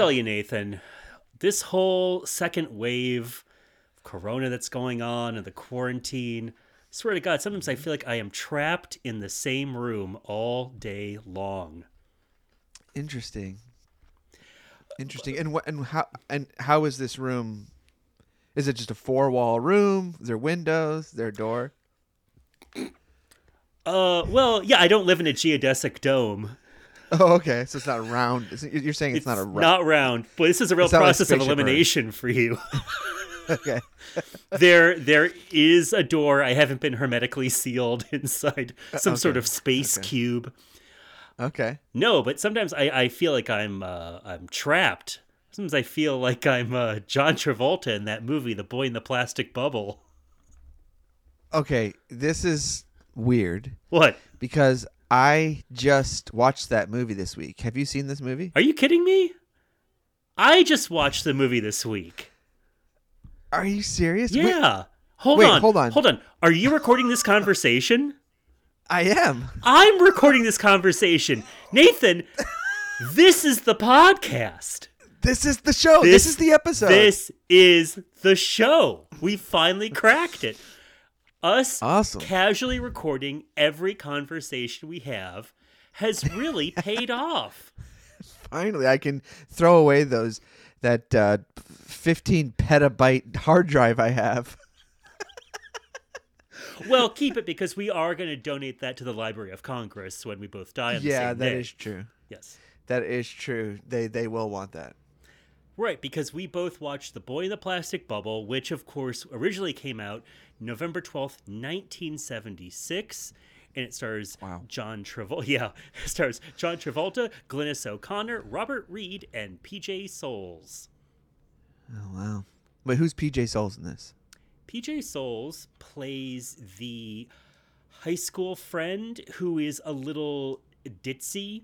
tell you, Nathan, this whole second wave of corona that's going on and the quarantine, swear to God, sometimes I feel like I am trapped in the same room all day long. Interesting. Interesting. And what and how and how is this room? Is it just a four wall room? Is there windows? Is there a door? Uh, well, yeah, I don't live in a geodesic dome. Oh, okay. So it's not round. You're saying it's, not a round. not round, but this is a real It's not like process of elimination for you. okay. there, there is a door. I haven't been hermetically sealed inside some sort of space okay. cube. Okay. No, but sometimes I, I feel like I'm uh, I'm trapped. Sometimes I feel like I'm uh, John Travolta in that movie, The Boy in the Plastic Bubble. Okay. This is weird What? because I just watched that movie this week. Have you seen this movie? Are you kidding me? I just watched the movie this week. Are you serious? Wait, Yeah. hold wait, on. hold on. Hold on. Are you recording this conversation? I am. I'm recording this conversation. Nathan, this is the podcast. This is the show. This, is the episode. This is the show. We finally cracked it. Us Awesome. casually recording every conversation we have has really paid off. Finally, I can throw away those that uh, 15 petabyte hard drive I have. Well, keep it because we are going to donate that to the Library of Congress when we both die on the yeah, that day. is true. Yes. That is true. They they will want that. Right, because we both watched The Boy in the Plastic Bubble, which of course originally came out November 12th, 1976. And it stars Wow. John Travolta. Yeah, it stars John Travolta, Glynis O'Connor, Robert Reed, and PJ Soles. Oh wow. But who's PJ Soles in this? PJ Soles plays the high school friend who is a little ditzy.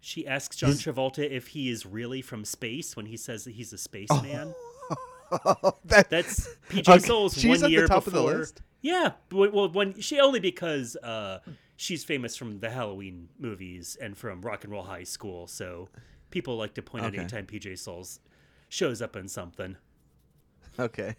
She asks John Travolta if he is really from space when he says that he's a spaceman. Oh, that, That's PJ Okay, Souls she's one year top of the before. list? Yeah, well, when she only because uh, she's famous from the Halloween movies and from Rock and Roll High School, so people like to point out anytime PJ Soles shows up in something. okay.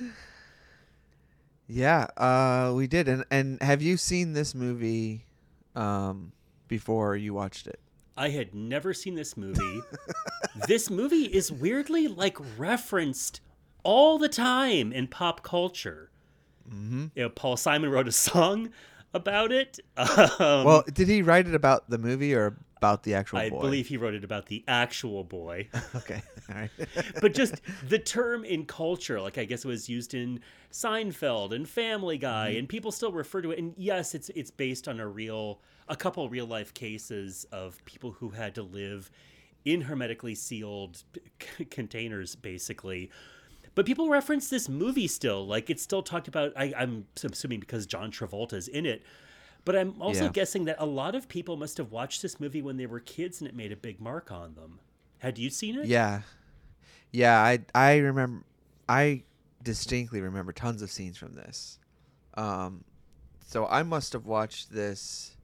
yeah, uh, we did. And and have you seen this movie um, before you watched it? I had never seen this movie. this movie is weirdly like referenced all the time in pop culture. Mm-hmm. You know, Paul Simon wrote a song about it. Um, well, did he write it about the movie or about the actual I boy? I believe he wrote it about the actual boy. Okay. All right. but just the term in culture, like I guess it was used in Seinfeld and Family Guy, Mm-hmm. and people still refer to it. And yes, it's it's based on a real, a couple real life cases of people who had to live in hermetically sealed c- containers, basically. But people reference this movie still, like it's still talked about. I, I'm assuming because John Travolta's in it. But I'm also Yeah. guessing that a lot of people must have watched this movie when they were kids and it made a big mark on them. Had you seen it? Yeah, yeah. I I remember. I distinctly remember tons of scenes from this. Um, so I must have watched this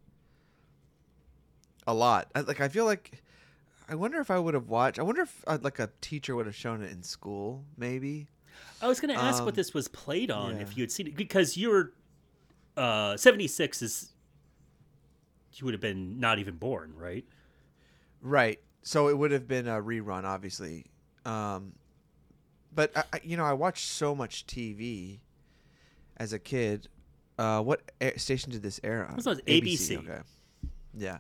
a lot. I, like I feel like. I wonder if I would have watched. I wonder if uh, like a teacher would have shown it in school, maybe. I was going to ask what Um, this was played on yeah. if you had seen it because you're uh 76 is you would have been not even born, right? Right. So it would have been a rerun, obviously. Um, but I, I, you know, I watched so much TV as a kid. Uh, what station did this air on? This was ABC. Okay. Yeah.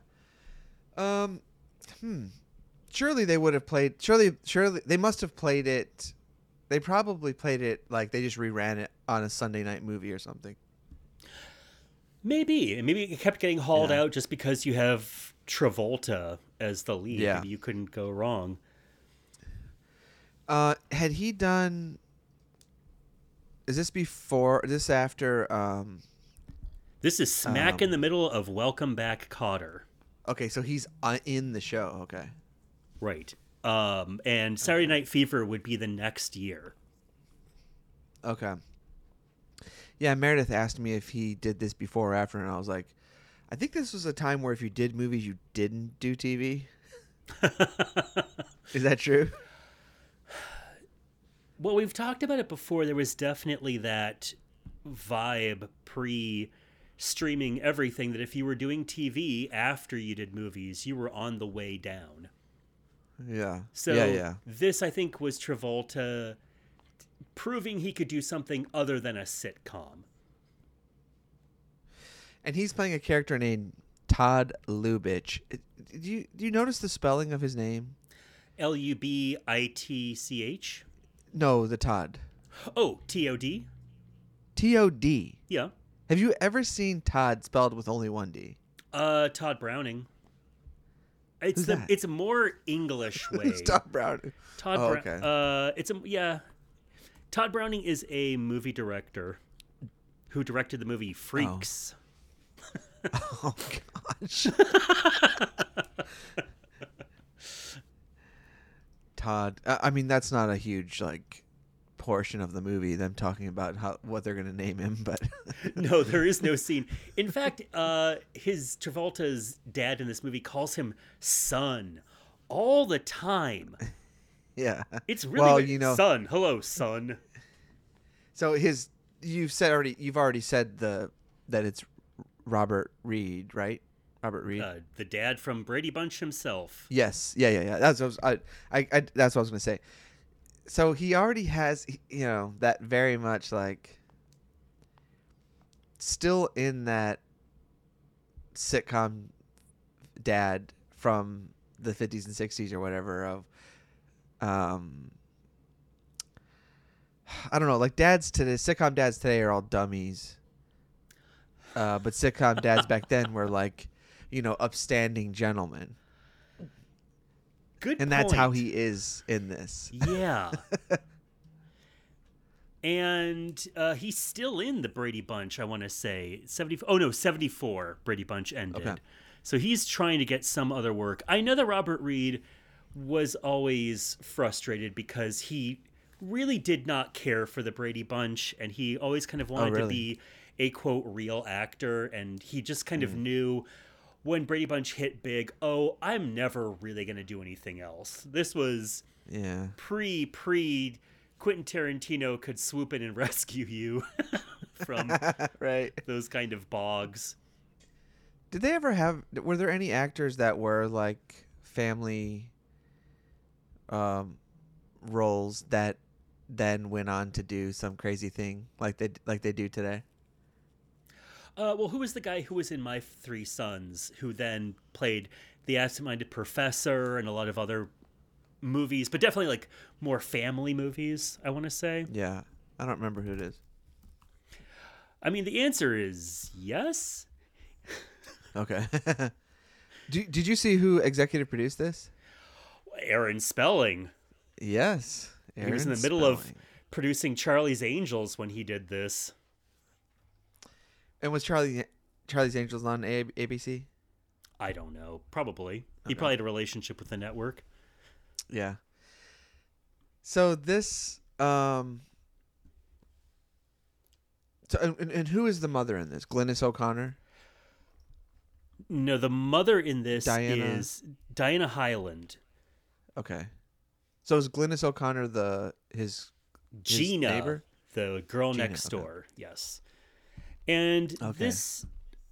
Um. Hmm. Surely they would have played. Surely, surely they must have played it. They probably played it like they just reran it on a Sunday night movie or something. Maybe. Maybe it kept getting hauled Yeah. out just because you have Travolta as the lead. Yeah. Maybe you couldn't go wrong. Uh, had he done? Is this before? Is this after? Um. This is smack in Um, the middle of Welcome Back Kotter. Okay, so he's uh, in the show. Okay. Right. Um and Saturday Night Fever would be the next year. Okay. Yeah, Meredith asked me if he did this before or after, and I was like, I think this was a time where if you did movies, you didn't do TV. Is that true? Well, we've talked about it before. There was definitely that vibe pre streaming everything that if you were doing TV after you did movies, you were on the way down. Yeah. So yeah, yeah. this, I think, was Travolta proving he could do something other than a sitcom. And he's playing a character named Todd Lubitch. Do you do you notice the spelling of his name? L U B I T C H. No, the Todd. Oh, T O D. T O D. Yeah. Have you ever seen Todd spelled with only one D? Uh, Tod Browning. It's Who's the that? it's a more English way. It's Todd Brown. Todd Oh, okay. Uh, it's a yeah. Tod Browning is a movie director who directed the movie Freaks. Oh gosh. Todd. I mean, that's not a huge like portion of the movie. Them talking about how what they're gonna name him, but no, there is no scene. In fact, uh, his Travolta's dad in this movie calls him son all the time. yeah. It's really Well, weird. you know- son. Hello, son. So his you've said already you've already said the that it's Robert Reed, right? Robert Reed. Uh, the dad from Brady Bunch himself. Yes. Yeah, yeah, yeah. That's what I, was, I, I, I that's what I was gonna say. So he already has, you know, that very much like still in that sitcom dad from the 50s and 60s or whatever of um I don't know, like dads today, sitcom dads today are all dummies. Uh, but sitcom dads back then were like, you know, upstanding gentlemen Good and that's how he is in this. Yeah. and uh, he's still in the Brady Bunch, I want to say. 70 Oh no, 74 Brady Bunch ended. Okay. So he's trying to get some other work. I know that Robert Reed was always frustrated because he really did not care for the Brady Bunch and he always kind of wanted to really? be a quote real actor and he just kind Hmm. of knew when Brady Bunch hit big, oh, I'm never really going to do anything else. This was Yeah. pre pre Quentin Tarantino could swoop in and rescue you from right. those kind of bogs. Did they ever have were there any actors that were like family um roles that then went on to do some crazy thing like they like they do today? Uh, well, who was the guy who was in My Three Sons, who then played the absent-minded professor and a lot of other movies, but definitely like more family movies. I want to say. Yeah. I don't remember who it is. I mean, the answer is yes. Okay. Do, did you see who executive produced this? Aaron Spelling. Yes. he was in the Aaron middle of producing Charlie's Angels when he did this. And was Charlie Charlie's Angels on A- ABC? I don't know. Probably. He probably had a relationship with the network. Yeah. So this um so and, and who is the mother in this? Glynis O'Connor? No, the mother in this Diana- is Diana Hyland. Okay. So is Glynis O'Connor the his His Gina, neighbor? the girl Gina, next okay. door. Yes. And Okay. this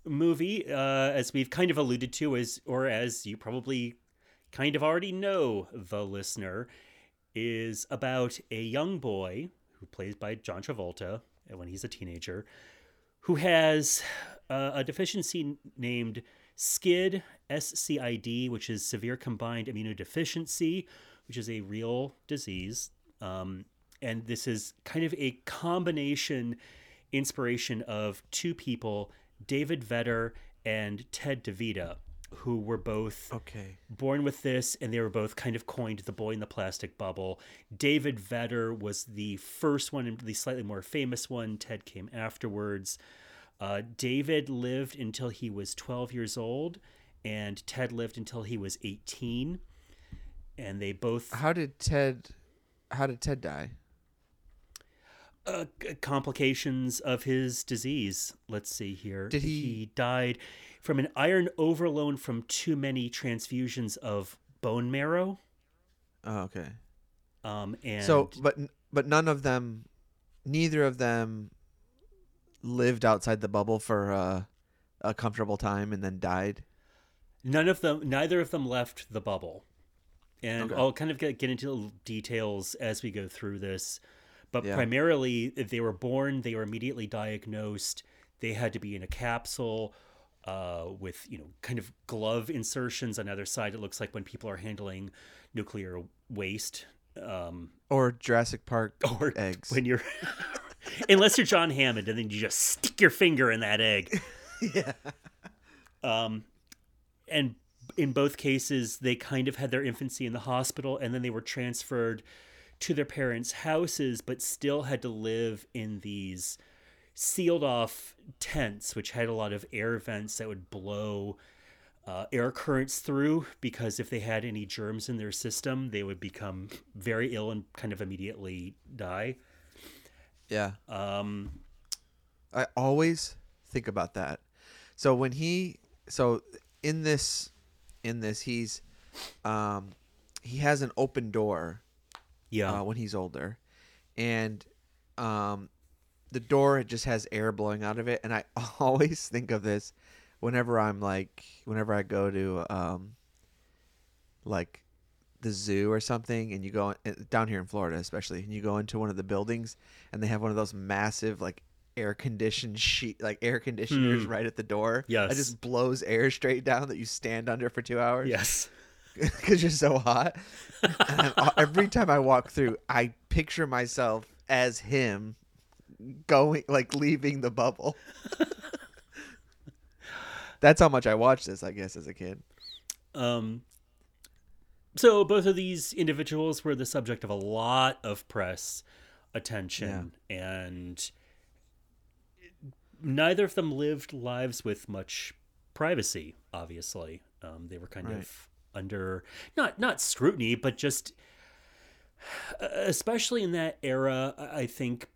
movie, uh, as we've kind of alluded to, is or as you probably kind of already know, the listener, is about a young boy who plays by John Travolta uh, when he's a teenager, who has uh, a deficiency named SCID, S-C-I-D, which is severe combined immunodeficiency, which is a real disease. Um, and this is kind of a combination inspiration of two people, David Vetter and Ted DeVita, who were both Okay. born with this, and they were both kind of coined the boy in the plastic bubble. David Vetter was the first one and the slightly more famous one. Ted came afterwards. Uh, David lived until he was 12 years old, and Ted lived until he was 18. And they both How did Ted how did Ted die? Uh, complications of his disease. Let's see here. Did he- He died from an iron overload from too many transfusions of bone marrow. Oh, okay. Um, and So, but but none of them, neither of them, lived outside the bubble for uh, a comfortable time and then died. none of them, neither of them left the bubble. And Okay. I'll kind of get, get into details as we go through this. But Yeah. primarily, if they were born, they were immediately diagnosed. They had to be in a capsule uh, with, you know, kind of glove insertions on either side. It looks like when people are handling nuclear waste. Um, Or Jurassic Park or eggs. when you're, unless you're John Hammond, and then you just stick your finger in that egg. yeah. Um, and in both cases, they kind of had their infancy in the hospital, and then they were transferred to their parents' houses, but still had to live in these sealed off tents, which had a lot of air vents that would blow uh, air currents through because if they had any germs in their system, they would become very ill and kind of immediately die. Yeah. Um, I always think about that. So when he so in this in this he's um he has an open door yeah. uh, when he's older and um the door just has air blowing out of it and I always think of this whenever I'm like whenever I go to um like the zoo or something and you go uh, down here in Florida especially and you go into one of the buildings and they have one of those massive like air conditioned sheet like air conditioners Hmm. right at the door Yes. it just blows air straight down that you stand under for two hours yes. because you're so hot every time i walk through i picture myself as him going like leaving the bubble that's how much i watched this i guess as a kid Um, so both of these individuals were the subject of a lot of press attention, and neither of them lived lives with much privacy. Obviously, um, they were kind Right. of under not not scrutiny, but just especially in that era. I think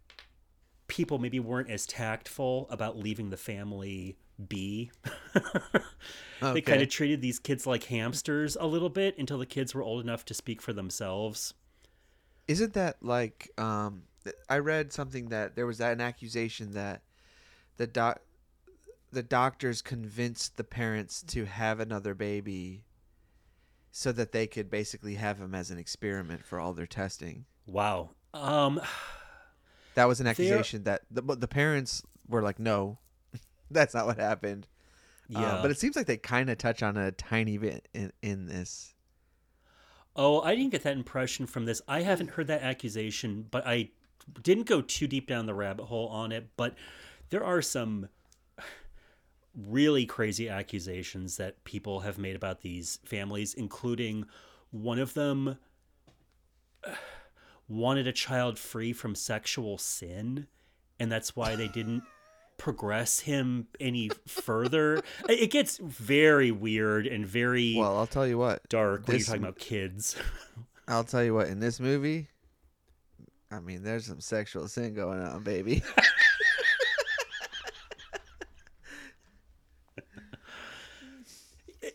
people maybe weren't as tactful about leaving the family be. They kind of treated these kids like hamsters a little bit until the kids were old enough to speak for themselves. isn't that like um i read something that there was an accusation that the doc the doctors convinced the parents to have another baby so that they could basically have him as an experiment for all their testing Wow. Um That was an accusation that the, the parents were like, no, that's not what happened. Uh, yeah. but it seems like they kind of touch on a tiny bit in, in this. oh, I didn't get that impression from this. I haven't heard that accusation, but I didn't go too deep down the rabbit hole on it, but there are some really crazy accusations that people have made about these families, including one of them wanted a child free from sexual sin, and that's why they didn't progress him any further. It gets very weird and very Well, I'll tell you what. dark when you're talking about kids. I'll tell you what. In this movie, I mean, there's some sexual sin going on, baby.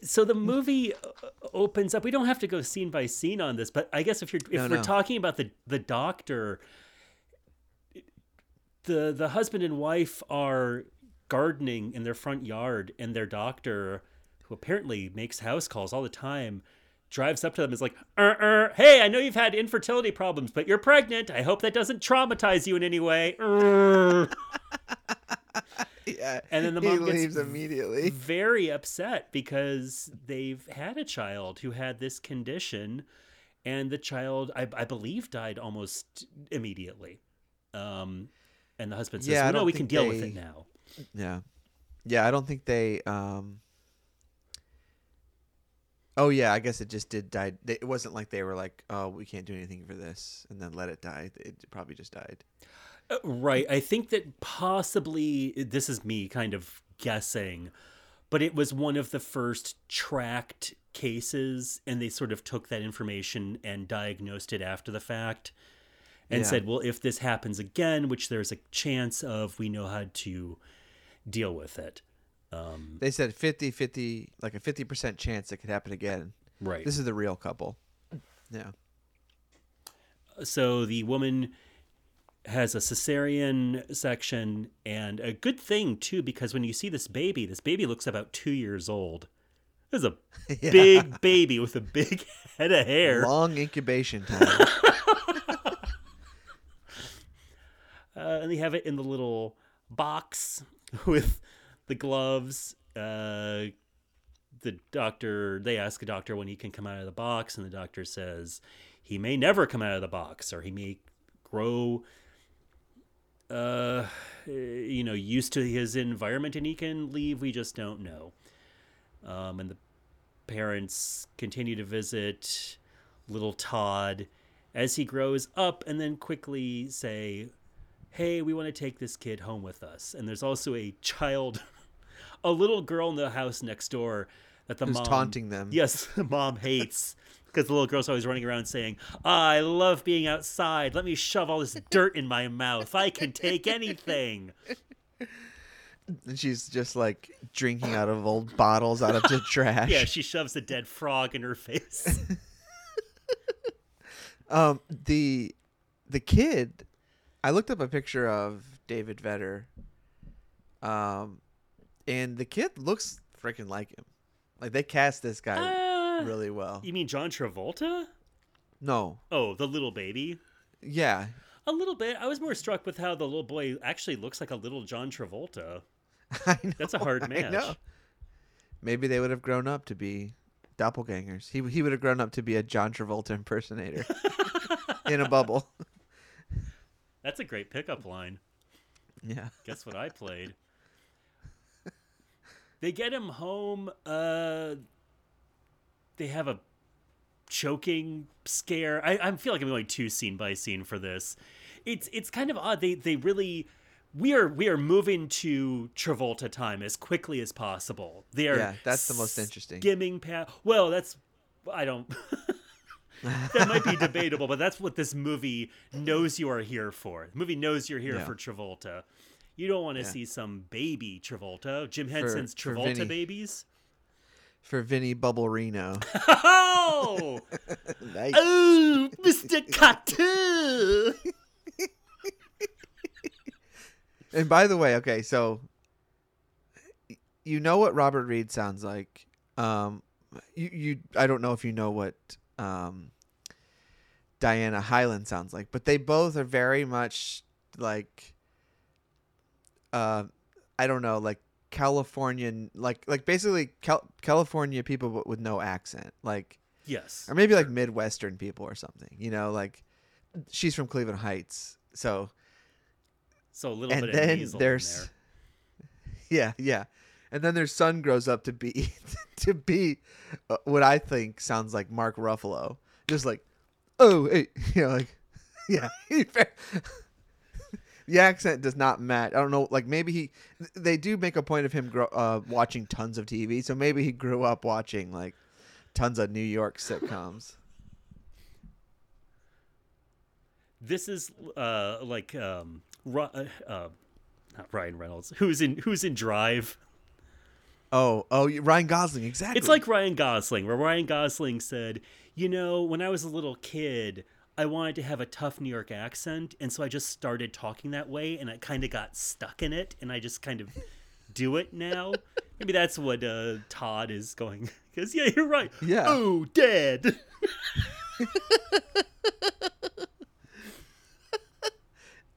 so the movie opens up. We don't have to go scene by scene on this, but I guess if you're if No, we're no. talking about the the doctor, the the husband and wife are gardening in their front yard, and their doctor, who apparently makes house calls all the time, drives up to them and is like, er, er, "Hey, I know you've had infertility problems, but you're pregnant. I hope that doesn't traumatize you in any way." Er." yeah. And then the he mom leaves immediately. very upset because they've had a child who had this condition and the child I, I believe died almost immediately um and the husband says Yeah, well, no we can deal with it now Yeah. Yeah, I don't think they um Oh yeah, I guess it just did die. It wasn't like they were like, "Oh, we can't do anything for this," and then let it die. It probably just died. Right i think that possibly this is me kind of guessing but it was one of the first tracked cases and they sort of took that information and diagnosed it after the fact and Yeah. said well if this happens again which there's a chance of we know how to deal with it um, They said 50-50, like a 50% chance it could happen again. right This is the real couple. Yeah. so the woman has a cesarean section and a good thing too because when you see this baby this baby looks about two years old there's a Yeah. big baby with a big head of hair Long incubation time. uh, and they have it in the little box with the gloves uh, the doctor they ask the doctor when he can come out of the box and the doctor says he may never come out of the box or he may grow uh you know used to his environment and he can leave we just don't know. Um and the parents continue to visit little todd as he grows up and then quickly say hey we want to take this kid home with us. And there's also a child a little girl in the house next door that the Who's mom taunting them. Yes, the mom hates because the little girl's always running around saying, "I love being outside. Let me shove all this dirt in my mouth. I can take anything." And she's just like drinking out of old bottles out of the trash. Yeah, she shoves a dead frog in her face. Um, the the kid, I looked up a picture of David Vetter. Um, and the kid looks freaking like him. Like they cast this guy Uh, really well. You mean John Travolta? No, Oh, the little baby. yeah, A little bit. I was more struck with how the little boy actually looks like a little John Travolta. I know. That's a hard I match. know. Maybe they would have grown up to be doppelgangers. He he would have grown up to be a John Travolta impersonator in a bubble. That's a great pickup line. Yeah. Guess what I played? they get him home. Uh, they have a choking scare. I, I feel like I'm going too scene by scene for this. It's it's kind of odd. They they really we are we are moving to Travolta time as quickly as possible. They are Yeah, that's the most interesting. Skimming past. Well, that's I don't. that might be debatable, but that's what this movie knows you are here for. The movie knows you're here Yeah. for Travolta. You don't want to Yeah. see some baby Travolta. Jim Henson's for Travolta Vinny. babies. For Vinny Bubble Reno. Oh, nice. oh, Mr. Kotter. And by the way, okay, so you know what Robert Reed sounds like. Um, you you I don't know if you know what um, Diana Hyland sounds like, but they both are very much like uh, I don't know, like Californian, like like basically Cal- California people but with no accent, like Yes. or maybe like Midwestern people or something. You know, like she's from Cleveland Heights, so So a little and bit of then there's there. yeah yeah and then their son grows up to be to be uh, what i think sounds like mark ruffalo just like oh hey you know like yeah the accent does not match i don't know like maybe he they do make a point of him grow, uh, watching tons of tv so maybe he grew up watching like tons of new york sitcoms This is uh like um uh, uh not Ryan Reynolds. Who's in who's in Drive? oh oh ryan gosling exactly It's like Ryan Gosling, where Ryan Gosling said, "You know, when I was a little kid, I wanted to have a tough New York accent, and so I just started talking that way, and I kind of got stuck in it, and I just kind of do it now." Maybe that's what uh, Todd is going. Because yeah, you're right. Yeah. Oh, dead.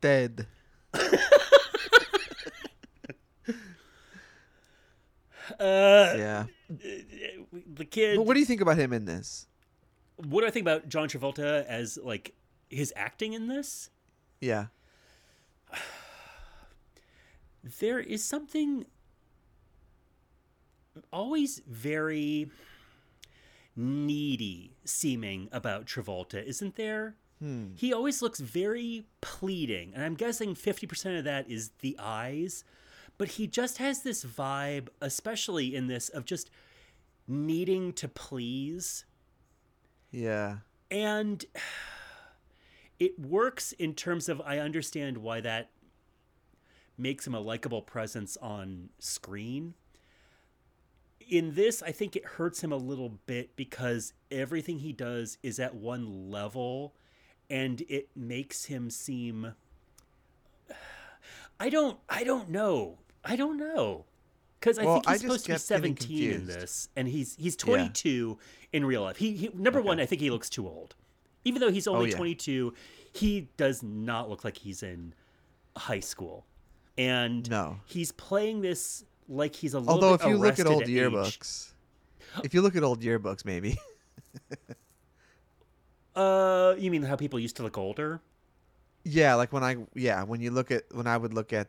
dead Uh, yeah the kid. but what do you think about him in this what do I think about John Travolta as like his acting in this? yeah there is something always very needy seeming about Travolta, isn't there? Hmm. He always looks very pleading, and I'm guessing 50% of that is the eyes, but he just has this vibe, especially in this, of just needing to please Yeah. and it works in terms of I understand why that makes him a likable presence on screen. In this, I think it hurts him a little bit because everything he does is at one level and it makes him seem I don't I don't know. I don't know. Cuz I Well, think he's just supposed to be kept getting 17 in this and he's he's 22 in real life. He, he number one, I think he looks too old. Even though he's only Oh, yeah. 22, he does not look like he's in high school. And No. he's playing this like he's a little Although bit if you look at old age. yearbooks, if you look at old yearbooks, maybe. Uh, you mean how people used to look older? Yeah, like when I yeah when you look at when I would look at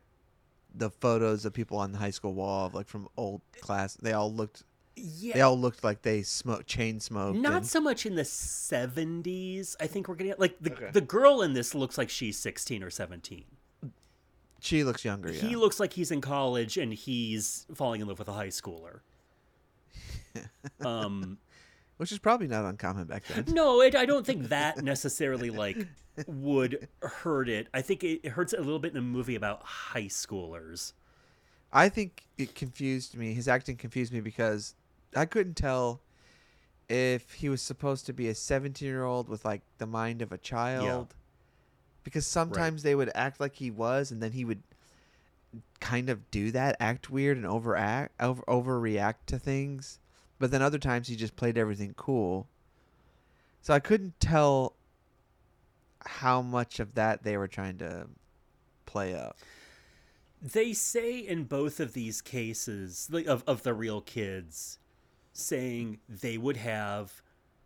the photos of people on the high school wall of like from old class, they all looked Yeah. they all looked like they smoked chain smoked. Not and- so much in the 70s. I think we're getting like the Okay. the girl in this looks like she's 16 or 17. she looks younger. Yeah. He looks like he's in college and he's falling in love with a high schooler. um which is probably not uncommon back then. no, it, I don't think that necessarily like would hurt it. I think it, it hurts it a little bit in a movie about high schoolers. I think it confused me. His acting confused me because I couldn't tell if he was supposed to be a 17 year old with like the mind of a child. Because sometimes they would act like he was, and then he would kind of do that, act weird and overact, over overreact to things. But then other times he just played everything cool. So I couldn't tell how much of that they were trying to play up. They say in both of these cases like of, of the real kids saying they would have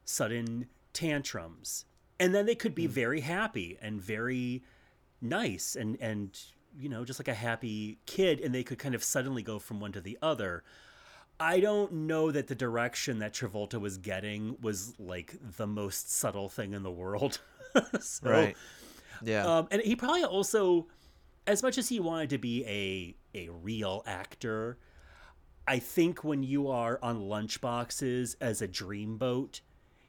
sudden tantrums and then they could be hmm. very happy and very nice and and you know just like a happy kid and they could kind of suddenly go from one to the other i don't know that the direction that travolta was getting was like the most subtle thing in the world so, Right. Yeah. um, and he probably also, as much as he wanted to be a a real actor, I think when you are on lunchboxes as a dreamboat,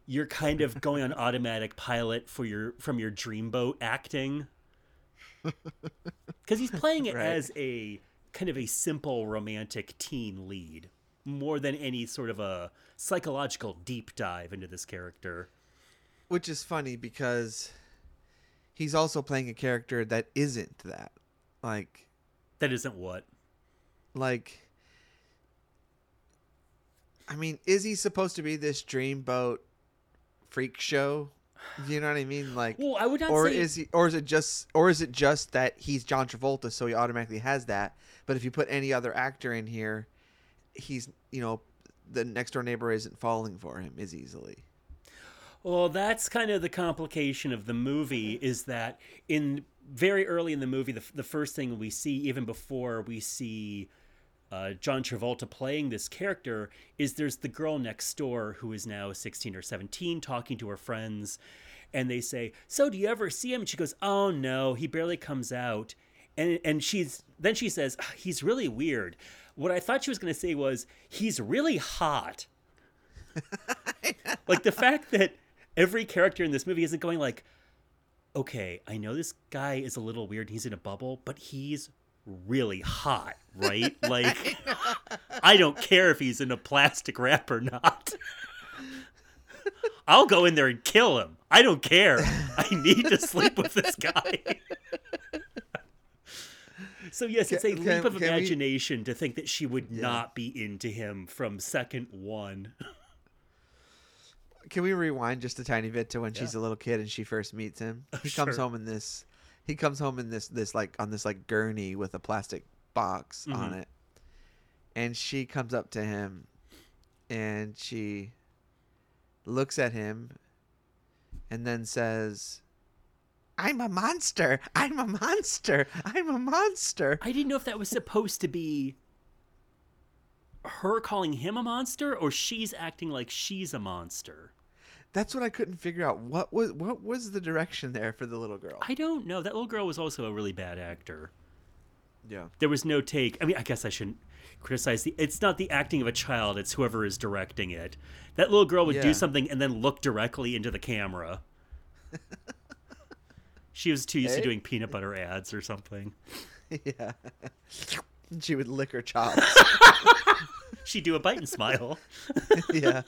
you're kind of going on automatic pilot for your from your dreamboat acting. Because he's playing it Right. as a kind of a simple romantic teen lead, more than any sort of a psychological deep dive into this character. Which is funny because he's also playing a character that isn't that. Like That isn't what. like I mean, is he supposed to be this dreamboat freak show? You know what I mean? Like Well, I would not or say is he or is it just or is it just that he's John Travolta so he automatically has that, but if you put any other actor in here, he's, you know, the next door neighbor isn't falling for him as easily. Well, that's kind of the complication of the movie is that in very early in the movie, the, the first thing we see, even before we see uh, John Travolta playing this character, is there's the girl next door who is now 16 or 17 talking to her friends. And they say, So do you ever see him? And she goes, Oh no, he barely comes out. And, and she's then she says, "Ah, He's really weird. What I thought she was going to say was, He's really hot. Like the fact that every character in this movie isn't going like okay i know this guy is a little weird he's in a bubble but he's really hot right? Like i don't care if he's in a plastic wrap or not. I'll go in there and kill him. I don't care. I need to sleep with this guy so yes it's a Can- leap of can we- imagination to think that she would not be into him from second one Can we rewind just a tiny bit to when she's a little kid and she first meets him? He comes home in this. He comes home in this this like on this like gurney with a plastic box on Mhm. it, and she comes up to him, and she looks at him, and then says, "I'm a monster! I'm a monster! I'm a monster!" I didn't know if that was supposed to be her calling him a monster or she's acting like she's a monster. That's what I couldn't figure out. What was what was the direction there for the little girl? I don't know. That little girl was also a really bad actor. Yeah. There was no take. I mean, I guess I shouldn't criticize the. It's not the acting of a child. It's whoever is directing it. That little girl would Yeah. do something and then look directly into the camera. she was too used to doing peanut butter ads or something. yeah. She would lick her chops. She'd do a bite and smile. yeah.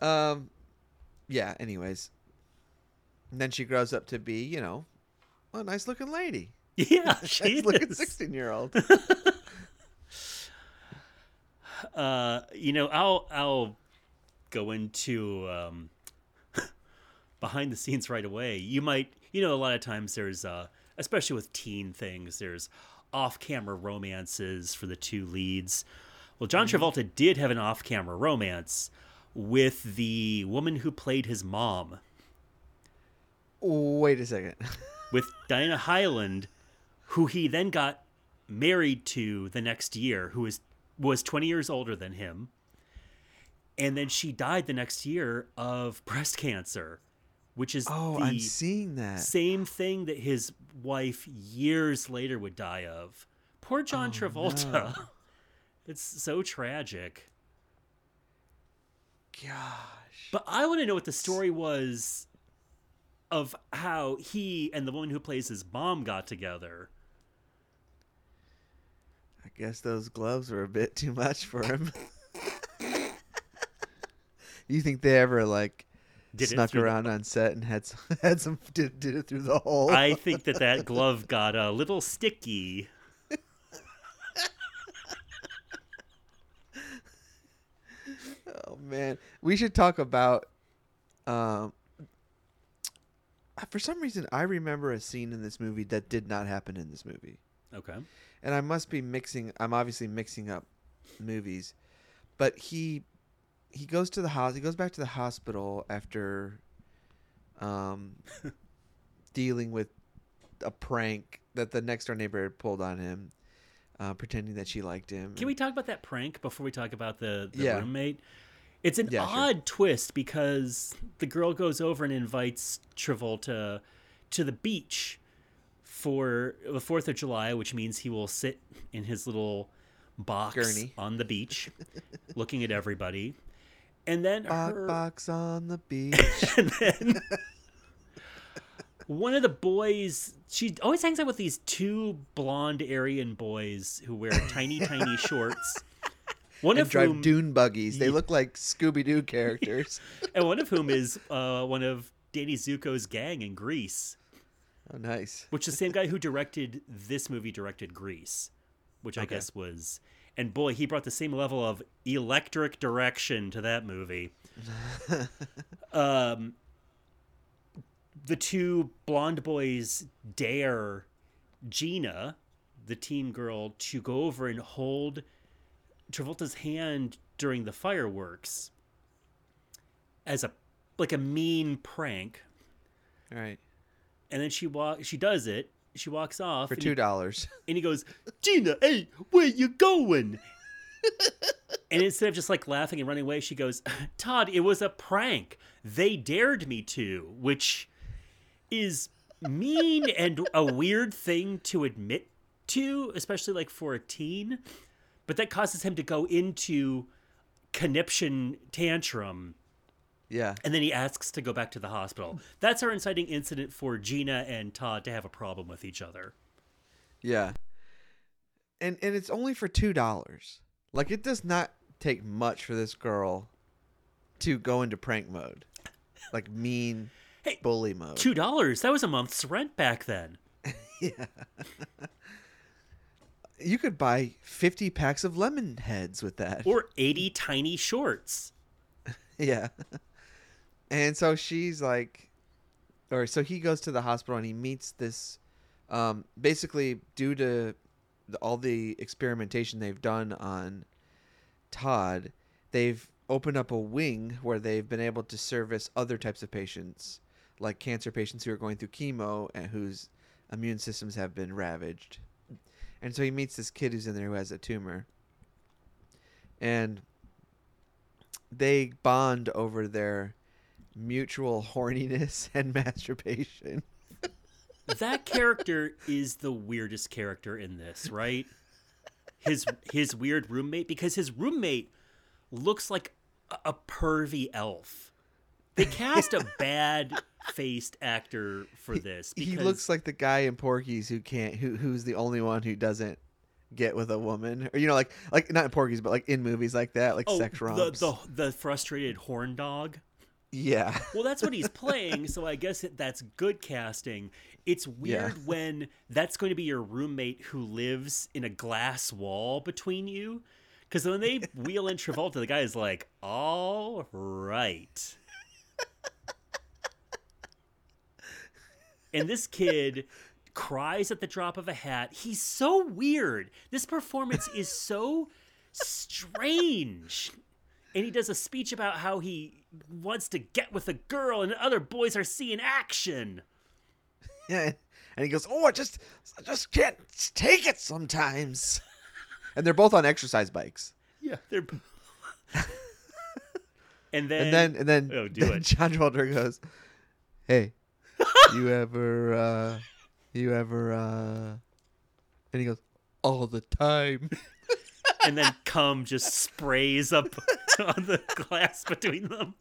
um yeah, anyways. And then she grows up to be, you know, a nice looking lady. Yeah, she nice looking 16 year old. Uh, you know, I'll I'll go into um, behind the scenes right away. You might, you know, a lot of times there's, uh, especially with teen things, there's off-camera romances for the two leads. Well, John Travolta did have an off-camera romance with the woman who played his mom, Wait a second. with Diana Hyland, who he then got married to the next year, who was was 20 years older than him. And then she died the next year of breast cancer, which is Oh, the I'm seeing that. same thing that his wife years later would die of. Poor John Oh, Travolta. no. It's so tragic. Gosh. But I want to know what the story was of how he and the woman who plays his mom got together. I guess those gloves were a bit too much for him. you think they ever like Did it snuck through the- around on set and had some, had some did, did it through the hole? I think that that glove got a little sticky. oh man, we should talk about. Um, for some reason, I remember a scene in this movie that did not happen in this movie. Okay. and I must be mixing. I'm obviously mixing up movies, but he he goes to the house. He goes back to the hospital after um, dealing with a prank that the next door neighbor pulled on him, uh, pretending that she liked him. Can we talk about that prank before we talk about the, the Yeah. roommate? It's an Yeah, sure. odd twist because the girl goes over and invites Travolta to the beach for the 4th of July, which means he will sit in his little box Gurney. on the beach looking at everybody. And then Bok her, box on the beach. and then one of the boys she always hangs out with these two blonde Aryan boys who wear tiny tiny shorts. One of drive whom dune buggies. They look like Scooby Doo characters. and one of whom is uh, one of Danny Zuko's gang in Grease, oh, nice. which the same guy who directed this movie directed Grease, which I guess was and boy, he brought the same level of electric direction to that movie. um, the two blonde boys dare Gina, the teen girl, to go over and hold Travolta's hand during the fireworks as a like a mean prank. All right. And then she walk she does it. She walks off For two dollars. and he goes, Gina, hey, where you going? and instead of just like laughing and running away, she goes, Todd, it was a prank. They dared me to, which is mean and a weird thing to admit to, especially like for a teen. But that causes him to go into conniption tantrum Yeah. and then he asks to go back to the hospital. That's our inciting incident for Gina and Todd to have a problem with each other. Yeah. And and it's only for two dollars. Like it does not take much for this girl to go into prank mode. Like mean Hey, bully mode. Two dollars. That was a month's rent back then. yeah. you could buy fifty packs of lemon heads with that. Or eighty tiny shorts. Yeah. And so she's like, or so he goes to the hospital and he meets this, um, basically due to the, all the experimentation they've done on Todd, they've opened up a wing where they've been able to service other types of patients, like cancer patients who are going through chemo and whose immune systems have been ravaged. And so he meets this kid who's in there who has a tumor. And they bond over their mutual horniness and masturbation. That character is the weirdest character in this, right? His his weird roommate because his roommate looks like a, a pervy elf. They cast a bad faced actor for this because He looks like the guy in Porky's who can't who who's the only one who doesn't get with a woman. Or you know, like like not in Porky's, but like in movies like that, like oh, sex the, the the frustrated horn dog. Yeah. Well, that's what he's playing, so I guess that's good casting. It's weird Yeah. when that's going to be your roommate who lives in a glass wall between you. Because when they wheel in Travolta, the guy is like, all right. and this kid cries at the drop of a hat. He's so weird. This performance is so strange. And he does a speech about how he wants to get with a girl and other boys are seeing action. Yeah. And he goes, "Oh, I just, I just can't take it sometimes." And they're both on exercise bikes. Yeah, they're. and then, And then, and then, Oh, do then it. John Travolta goes, "Hey, you ever, uh, you ever?" uh And he goes, "All the time." And then cum just sprays up on the glass between them.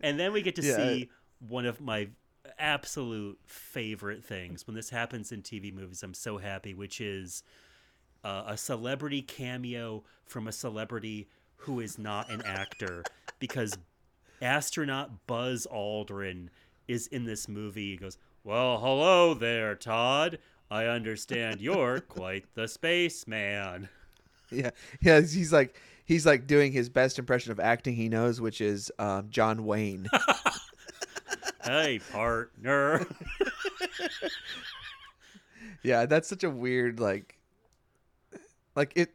And then we get to Yeah. see one of my absolute favorite things when this happens in TV movies. I'm so happy, which is uh, a celebrity cameo from a celebrity who is not an actor because astronaut Buzz Aldrin is in this movie. He goes, Well, hello there, Todd. I understand you're quite the spaceman. Yeah, yeah. He's like, he's like doing his best impression of acting he knows, which is um, John Wayne. Hey, partner. yeah, that's such a weird like, like it.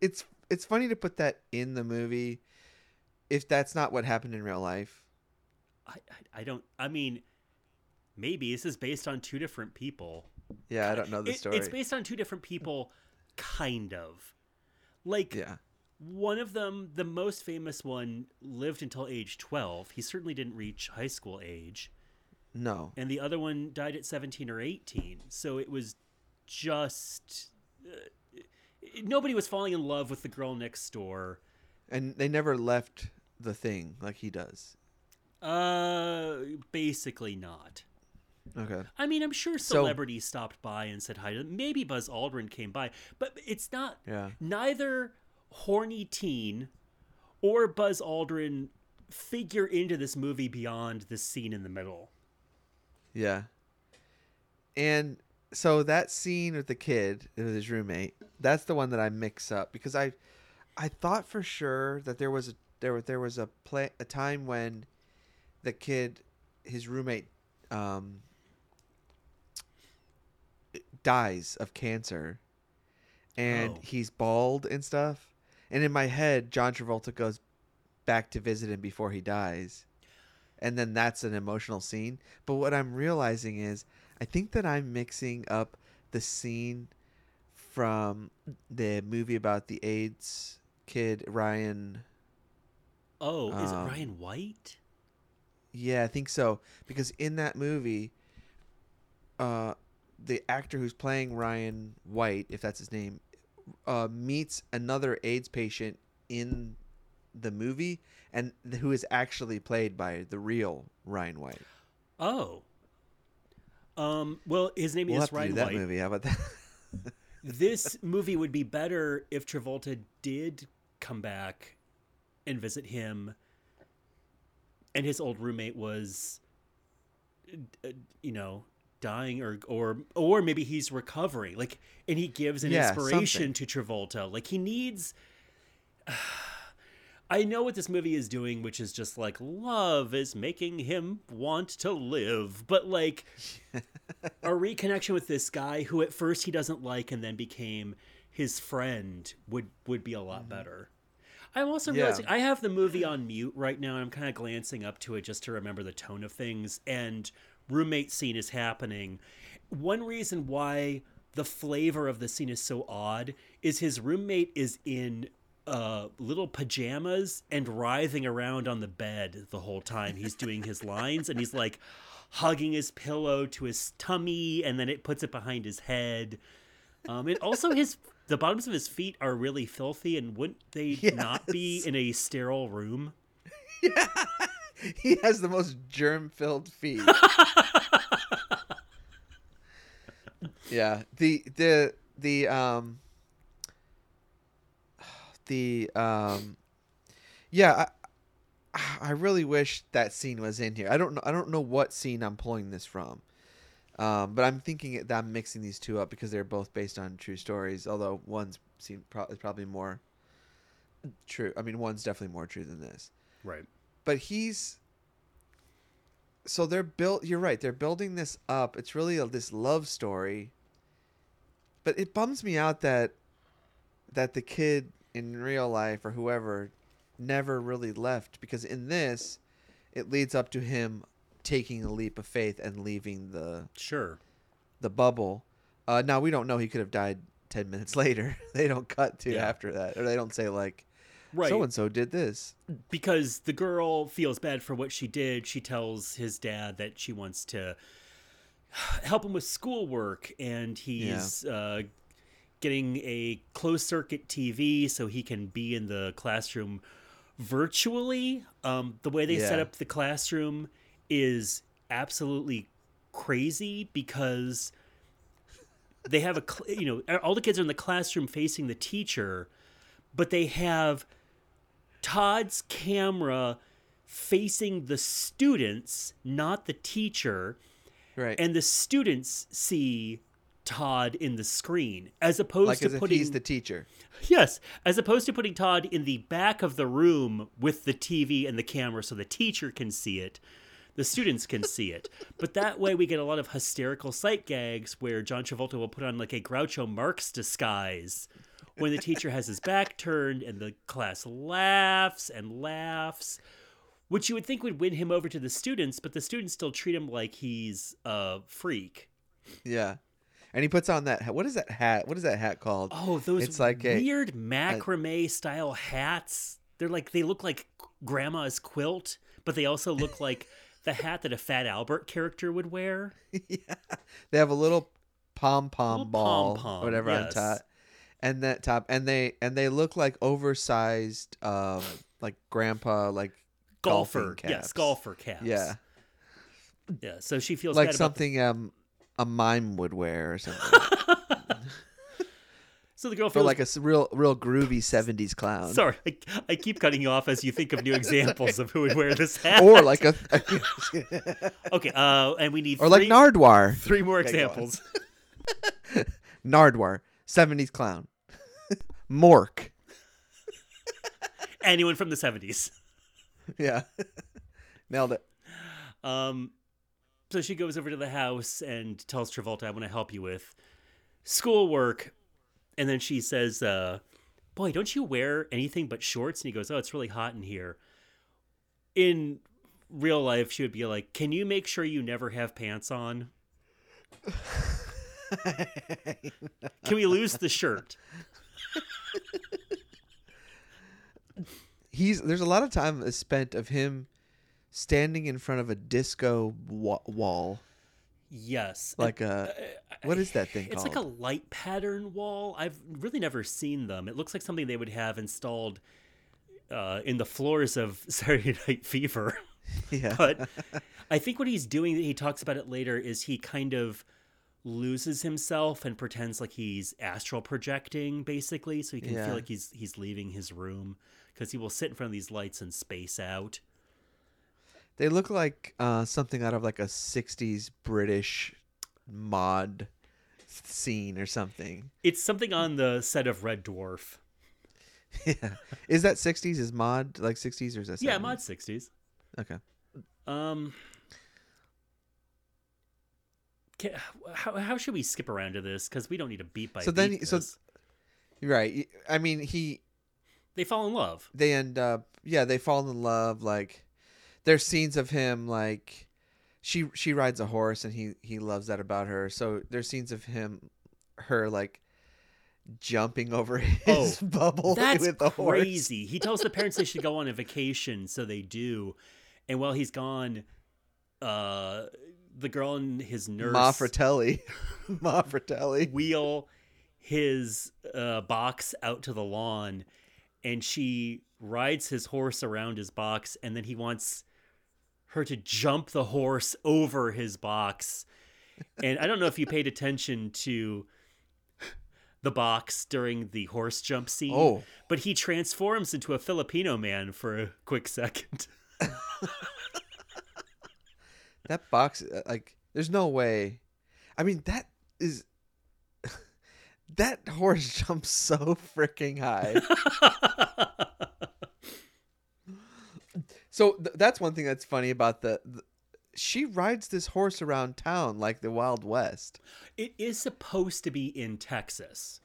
It's it's funny to put that in the movie, if that's not what happened in real life. I, I, I don't, I mean, maybe this is based on two different people. Yeah, I don't know the It- story. It's based on two different people, kind of. Like, yeah, one of them, the most famous one, lived until age 12. He certainly didn't reach high school age. no, And the other one died at 17 or 18. So it was just. Uh, nobody was falling in love with the girl next door. and they never left the thing like he does. Uh, basically not. Okay. I mean, I'm sure So- celebrities stopped by and said hi to them. Maybe Buzz Aldrin came by, but it's not. Yeah. Neither horny teen or Buzz Aldrin figure into this movie beyond this scene in the middle. Yeah. And so that scene with the kid with his roommate, that's the one that I mix up because I I thought for sure that there was a there was there was a play a time when the kid his roommate um dies of cancer and Oh. he's bald and stuff. And in my head John Travolta goes back to visit him before he dies and then that's an emotional scene. But what I'm realizing is, I think that I'm mixing up the scene from the movie about the AIDS kid Ryan. Oh, is Um, it Ryan White? Yeah, I think so because in that movie, uh, the actor who's playing Ryan White, if that's his name, uh, meets another AIDS patient in the movie, and who is actually played by the real Ryan White. Oh. Um. Well, his name We'll is Ryan do that White. movie. How about that? this movie would be better if Travolta did come back and visit him, and his old roommate was, uh, you know, dying or or or maybe he's recovering. Like, and he gives an Yeah, inspiration to Travolta. Like he needs. I know what this movie is doing, which is just like love is making him want to live, but like a reconnection with this guy who at first he doesn't like and then became his friend would would be a lot mm-hmm. better. I'm also Yeah. realizing I have the movie on mute right now and I'm kind of glancing up to it just to remember the tone of things and roommate scene is happening. One reason why the flavor of the scene is so odd is his roommate is in uh, little pajamas and writhing around on the bed the whole time. He's doing his lines and he's like hugging his pillow to his tummy and then it puts it behind his head. Um, and also his the bottoms of his feet are really filthy and wouldn't they not be in a sterile room he has the most germ-filled feet. yeah, the the the um the um Yeah, I, I really wish that scene was in here. I don't know. I don't know what scene I'm pulling this from, um, but I'm thinking that I'm mixing these two up because they're both based on true stories. Although one's seem pro- is probably more true. I mean, one's definitely more true than this. Right. But he's so they're built. You're right. They're building this up. It's really a, this love story. But it bums me out that that the kid in real life or whoever never really left because in this it leads up to him taking a leap of faith and leaving the Sure. the bubble. Uh, now we don't know he could have died ten minutes later. they don't cut to Yeah. after that, or they don't say like Right. so and so did this. because the girl feels bad for what she did. She tells his dad that she wants to help him with schoolwork, and he's uh, getting a closed circuit TV so he can be in the classroom virtually. Um, the way they set up the classroom is absolutely crazy because they have a you know all the kids are in the classroom facing the teacher but they have Todd's camera facing the students, not the teacher, Right. and the students see Todd in the screen, as opposed like to as putting he's the teacher. yes, as opposed to putting Todd in the back of the room with the TV and the camera, so the teacher can see it. The students can see it, but that way we get a lot of hysterical sight gags where John Travolta will put on like a Groucho Marx disguise when the teacher has his back turned and the class laughs and laughs, which you would think would win him over to the students, but the students still treat him like he's a freak. Yeah. And he puts on that. ha- What is that hat? What is that hat called? Oh, those It's like a- weird macrame style hats. They're like they look like grandma's quilt, but they also look like the hat that a Fat Albert character would wear. yeah. They have a little pom pom ball, pom-pom, whatever yes. on top, and that top, and they and they look like oversized, um, like grandpa, like Golfer, golfing yes, golfer caps. Yeah, yeah. So she feels like about the- something um a mime would wear or something, so the girl or feels like a real real groovy '70s clown, Sorry, I, I keep cutting you off as you think of new examples of who would wear this hat. or like a okay, uh, and we need or like three, Nardwuar, three more Okay, examples. Nardwuar, '70s clown, Mork, Anyone from the seventies. yeah, nailed it. Um, so she goes over to the house and tells Travolta, "I want to help you with schoolwork," and then she says, uh, "Boy, don't you wear anything but shorts?" And he goes, "Oh, it's really hot in here." In real life, she would be like, "Can you make sure you never have pants on? Can we lose the shirt?" he's there's a lot of time spent of him standing in front of a disco wa- wall Yes, like a what is that thing It's called like a light pattern wall. I've really never seen them. It looks like something they would have installed uh, in the floors of Saturday Night Fever. yeah But I think what he's doing, he talks about it later, is he kind of loses himself and pretends like he's astral projecting, basically, so he can Yeah. feel like he's he's leaving his room because he will sit in front of these lights and space out. they look like uh, something out of like a 60s british mod scene or something It's something on the set of Red Dwarf. yeah is that 60s is mod like 60s or is that 70s? Yeah, mod sixties. okay Um, how how should we skip around to this? Because we don't need a beat by So beat. then- so- this. You're right i mean he they fall in love. they end up yeah they fall in love like there's scenes of him like she she rides a horse and he he loves that about her so there's scenes of him her like jumping over his Oh, bubble That's with the horse crazy. He tells the parents they should go on a vacation, so they do. And while he's gone, uh, the girl and his nurse Ma Fratelli Ma Fratelli wheel his uh, box out to the lawn, and she rides his horse around his box, and then he wants her to jump the horse over his box. And I don't know if you paid attention to the box during the horse jump scene. Oh. But he transforms into a Filipino man for a quick second. That box, uh, like, there's no way. I mean, that is. that horse jumps so freaking high. so th- that's one thing that's funny about the, the. She rides this horse around town like the Wild West. it is supposed to be in Texas.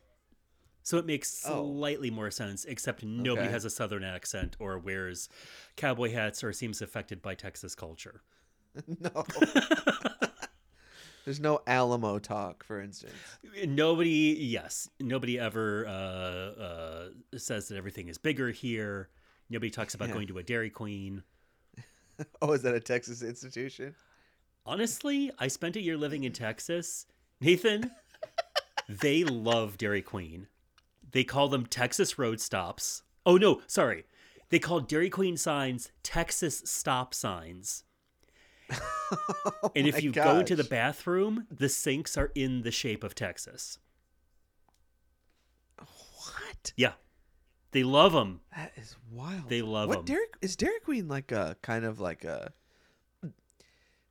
So it makes Oh. slightly more sense, except nobody Okay. has a southern accent or wears cowboy hats or seems affected by Texas culture. no. There's no Alamo talk, for instance. Nobody, yes, nobody ever uh, uh, says that everything is bigger here. Nobody talks about Yeah. going to a Dairy Queen. Oh, is that a Texas institution? Honestly, I spent a year living in Texas. Nathan, they love Dairy Queen. They call them Texas road stops. Oh no, sorry. They call Dairy Queen signs Texas stop signs. and if Oh you go into the bathroom, the sinks are in the shape of Texas. What? Yeah. They love them. That is wild. They love what 'em. Dairy is Dairy Queen like a kind of like a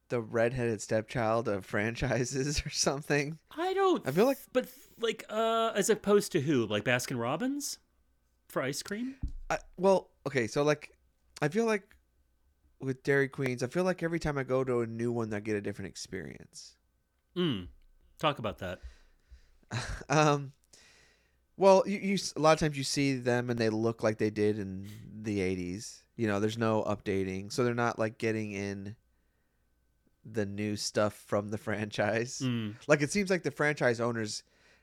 the redheaded stepchild of franchises or something? I don't I feel like but like uh as opposed to who? Like Baskin Robbins for ice cream? I, well, okay, so like I feel like with Dairy Queens, I feel like every time I go to a new one, I get a different experience. Mm. Talk about that. Um, well, you, you a lot of times you see them and they look like they did in the '80s. You know, there's no updating, so they're not like getting in the new stuff from the franchise. Mm. Like it seems like the franchise owners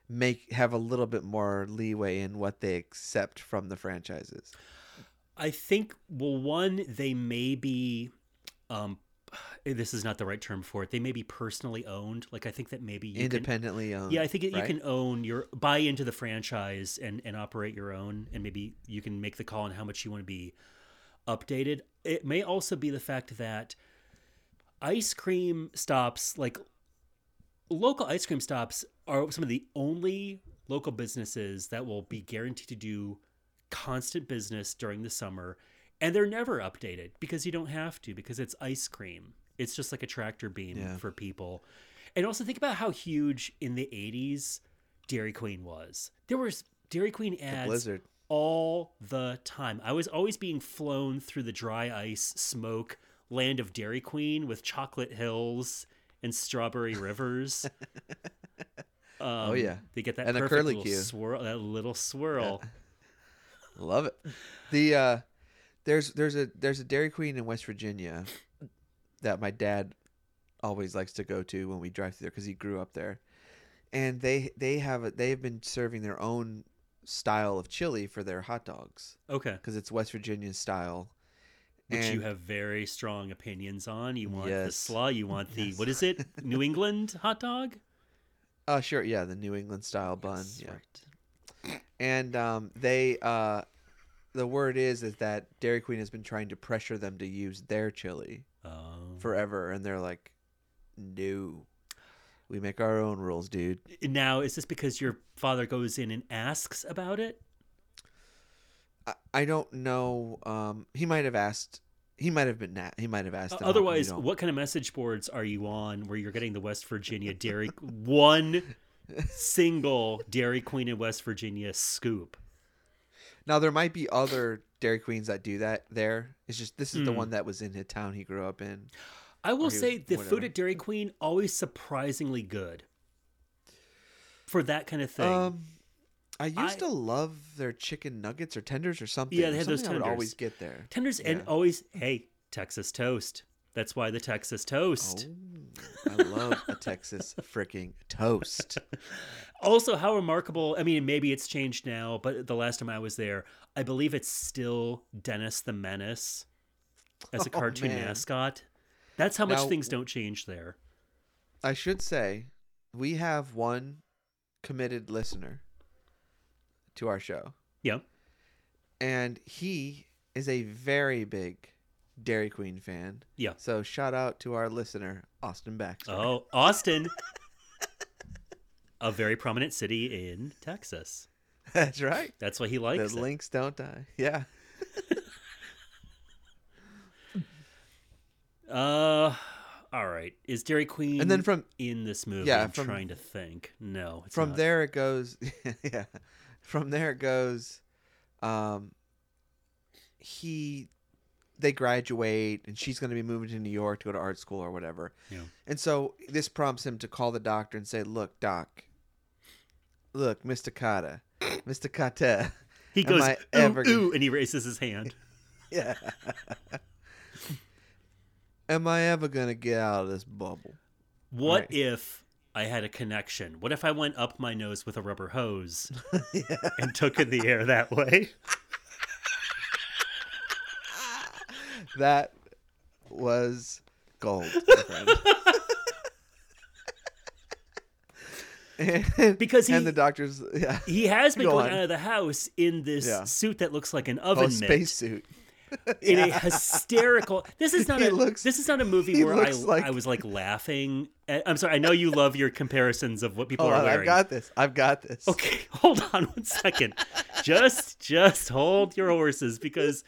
make have a little bit more leeway in what they accept from the franchises. I think well one they may be um this is not the right term for it. They may be personally owned. Like I think that maybe you can Independently owned. Yeah, I think it, you can own your buy into the franchise and and operate your own and maybe you can make the call on how much you want to be updated. It may also be the fact that ice cream stops like local ice cream stops are some of the only local businesses that will be guaranteed to do constant business during the summer and they're never updated because you don't have to because it's ice cream it's just like a tractor beam Yeah. for people and also think about how huge in the 80s dairy queen was there was dairy queen ads all the time. I was always being flown through the dry ice smoke land of Dairy Queen with chocolate hills and strawberry rivers. Um, Oh, yeah. they get that And a curly little Q. swirl. That little swirl. Love it. The uh there's there's a there's a Dairy Queen in West Virginia that my dad always likes to go to when we drive through there because he grew up there, and they they have a, they have been serving their own style of chili for their hot dogs Okay, because it's West Virginia style. which you And- have very strong opinions on. You want the slaw. You want the Yes. what is it? New England hot dog. Oh sure, yeah, the New England style bun. Yes, Yeah. right. And um, they uh, the word is is that Dairy Queen has been trying to pressure them to use their chili Um, forever, and they're like, no, we make our own rules, dude. now, is this because your father goes in and asks about it? I, I don't know. Um, he might have asked. He might have been. Na- he might have asked. them, "How come you Otherwise, what kind of message boards are you on where you're getting the West Virginia Dairy one single Dairy Queen in West Virginia scoop? Now there might be other Dairy Queens that do that. There, it's just this is the Hmm. one that was in the town he grew up in. I will he was- say the whatever. food at Dairy Queen always surprisingly good for that kind of thing. Um, I used I- to love their chicken nuggets or tenders or something. Yeah, they had those tenders. I would always get there. Tenders and always hey Texas toast. That's why the Texas toast. Oh, I love a Texas freaking toast. Also, how remarkable! I mean, maybe it's changed now, but the last time I was there, I believe it's still Dennis the Menace as a Oh, cartoon man. mascot. That's how much Now- things don't change there. I should say we have one committed listener to our show, Yeah. and he is a very big Dairy Queen fan. Yeah. So shout out to our listener, Austin Baxter. Oh, Austin. a very prominent city in Texas. That's right. That's why he The likes it. links don't die. Yeah. Uh, all right. Is Dairy Queen And then from in this movie? Yeah, I'm from- trying to think. No, it's from not. there it goes yeah. From there it goes um he they graduate and she's going to be moving to New York to go to art school or whatever. Yeah. And so this prompts him to call the doctor and say, "Look, doc. Look, Mr. Kotter. Mr. Kotter. He goes ooh, ever ooh, and he raises his hand. Yeah. Am I ever going to get out of this bubble?" What Right. if I had a connection? What if I went up my nose with a rubber hose yeah. and took in the air that way? That was gold, and, Because he- and the doctors, yeah, He has been Go going on. out of the house in this Yeah. suit that looks like an oh, oven mitt. spacesuit. in a hysterical. This is not He a. looks- this is not a movie where I like- I was like laughing. At, I'm sorry. I know you love your comparisons of what people are on, wearing. I've got this. I've got this. Okay, hold on one second. just just hold your horses because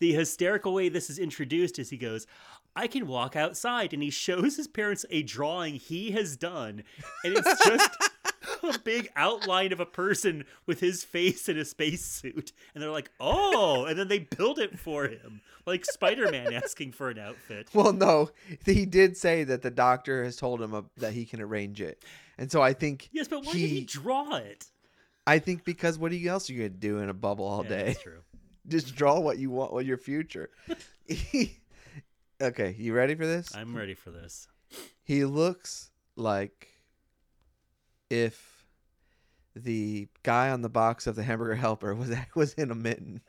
the hysterical way this is introduced is he goes, I can walk outside and he shows his parents a drawing he has done and it's just a big outline of a person with his face in a spacesuit and they're like, "Oh," and then they build it for him. Like Spider-Man asking for an outfit. Well, no, he did say that the doctor has told him uh, that he can arrange it, and so I think Yes, but why he, did he draw it? I think because what else are you gonna do in a bubble all Yeah, day? that's true. Just draw what you want with your future. okay, you ready for this? I'm ready for this. He looks like if the guy on the box of the hamburger helper was was in a mitten.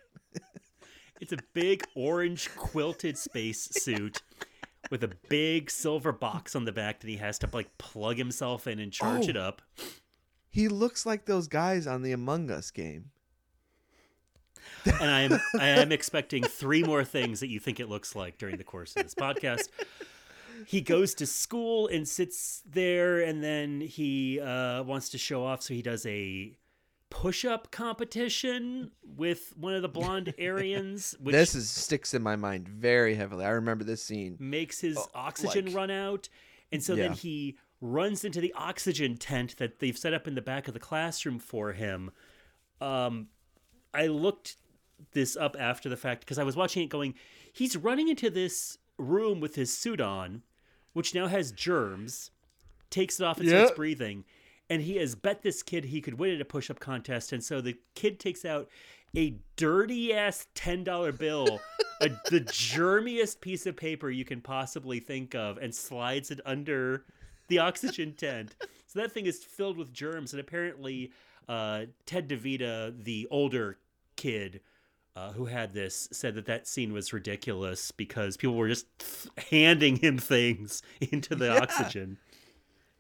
It's a big orange quilted space suit with a big silver box on the back that he has to like plug himself in and charge Oh. it up. He looks like those guys on the Among Us game. And I am I am expecting three more things that you think it looks like during the course of this podcast. He goes to school and sits there, and then he uh, wants to show off, so he does a push-up competition with one of the blonde Aryans, which this is sticks in my mind very heavily. I remember this scene. makes his Oh, oxygen like- run out. And so then he runs into the oxygen tent that they've set up in the back of the classroom for him. Um, I looked this up after the fact because I was watching it going, he's running into this room with his suit on, which now has germs, takes it off and starts breathing. And he has bet this kid he could win at a push up contest. And so the kid takes out a dirty ass $10 bill, a, the germiest piece of paper you can possibly think of, and slides it under the oxygen tent. So that thing is filled with germs. And apparently, uh, Ted DeVita, the older kid, uh, who had this said that that scene was ridiculous because people were just handing him things into the Yeah. oxygen.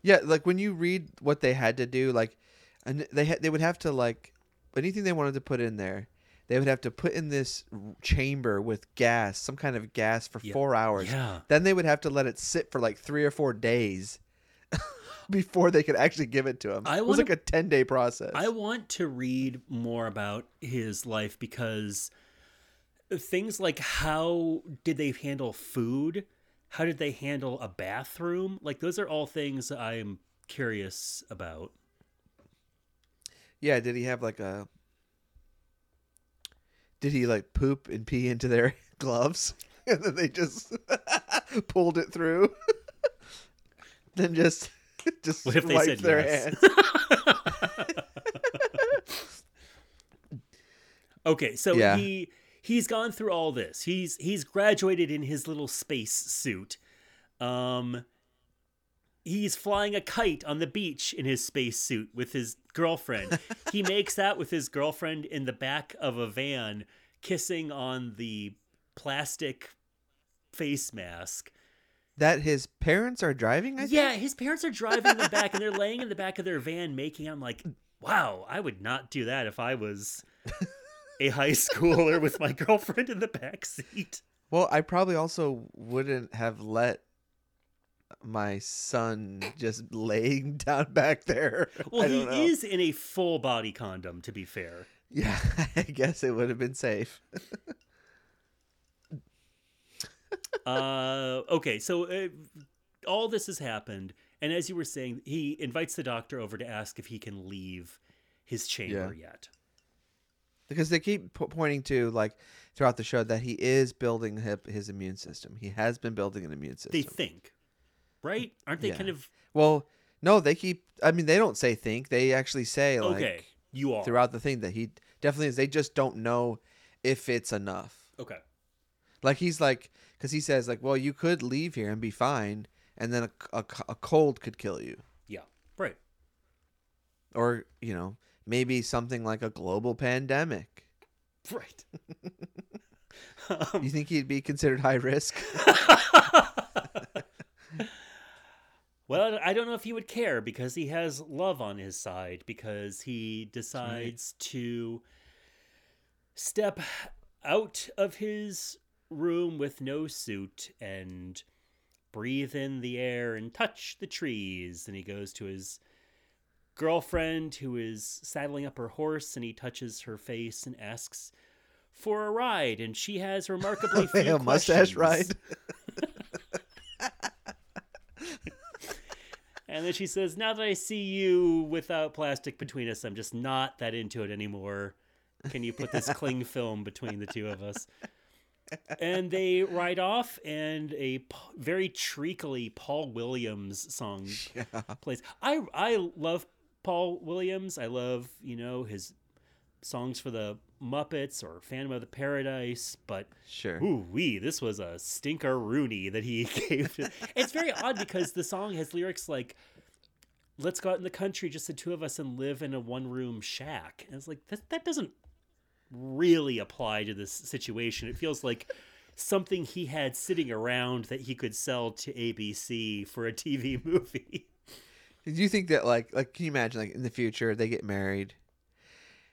Yeah, like when you read what they had to do, like, and they had they would have to like anything they wanted to put in there, they would have to put in this chamber with gas, some kind of gas for Yeah. four hours. Yeah. Then they would have to let it sit for like three or four days before they could actually give it to him. I it was wanna- like a ten day process. I want to read more about his life because things like how did they handle food? How did they handle a bathroom? Like those are all things I'm curious about. yeah, did he have like a? Did he like poop and pee into their gloves, and then they just pulled it through? then just just What if they said their yes? hands. Okay, so Yeah. he he's gone through all this. He's he's graduated in his little space suit. Um he's flying a kite on the beach in his space suit with his girlfriend. he makes out with his girlfriend in the back of a van kissing on the plastic face mask. That his parents are driving. I think? Yeah, his parents are driving them back and they're laying in the back of their van making I'm like, wow, I would not do that if I was a high schooler with my girlfriend in the back seat. Well, I probably also wouldn't have let my son just laying down back there. Well, he know. is in a full body condom, to be fair. Yeah, I guess it would have been safe. uh, okay, so uh, all this has happened, and as you were saying, he invites the doctor over to ask if he can leave his chamber yet. because they keep po- pointing to like throughout the show that he is building hip, his immune system. He has been building an immune system. They think, right? Aren't they Yeah. kind of well, no, they keep. I mean, they don't say think. They actually say like okay? You are throughout the thing that he definitely is. They just don't know if it's enough. okay. Like he's like, because he says like, well, you could leave here and be fine, and then a, a, a cold could kill you, Yeah, right. or you know, maybe something like a global pandemic. Right. Um you think he'd be considered high risk? Well, I don't know if he would care because he has love on his side because he decides to step out of his room with no suit and breathe in the air and touch the trees. And he goes to his girlfriend who is saddling up her horse and he touches her face and asks for a ride. And she has remarkably few a mustache ride. And then she says, Now that I see you without plastic between us, I'm just not that into it anymore. Can you put this cling film between the two of us? And they ride off, and a p- very treacly Paul Williams song plays. I I love Paul Williams. I love you know his songs for the Muppets or Phantom of the Paradise, but Sure. Ooh, wee, this was a stinker Rooney that he gave. To... it's very odd because the song has lyrics like, let's go out in the country, just the two of us, and live in a one room shack. And it's like, that, that doesn't really apply to this situation. It feels like something he had sitting around that he could sell to ABC for a TV movie. Do you think that like like can you imagine like in the future they get married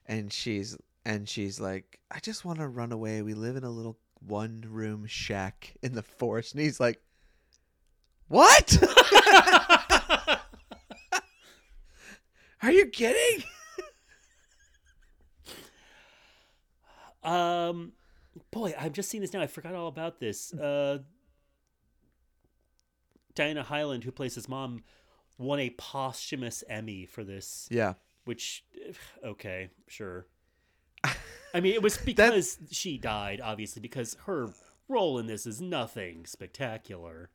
and she's and she's like I just want to run away. We live in a little one room shack in the forest and he's like What? Are you kidding? Um, boy, I'm just seeing this now. I forgot all about this. Uh, Diana Hyland, who plays his mom, won a posthumous Emmy for this. Yeah. Which, okay, sure. I mean, it was because she died, obviously, because her role in this is nothing spectacular.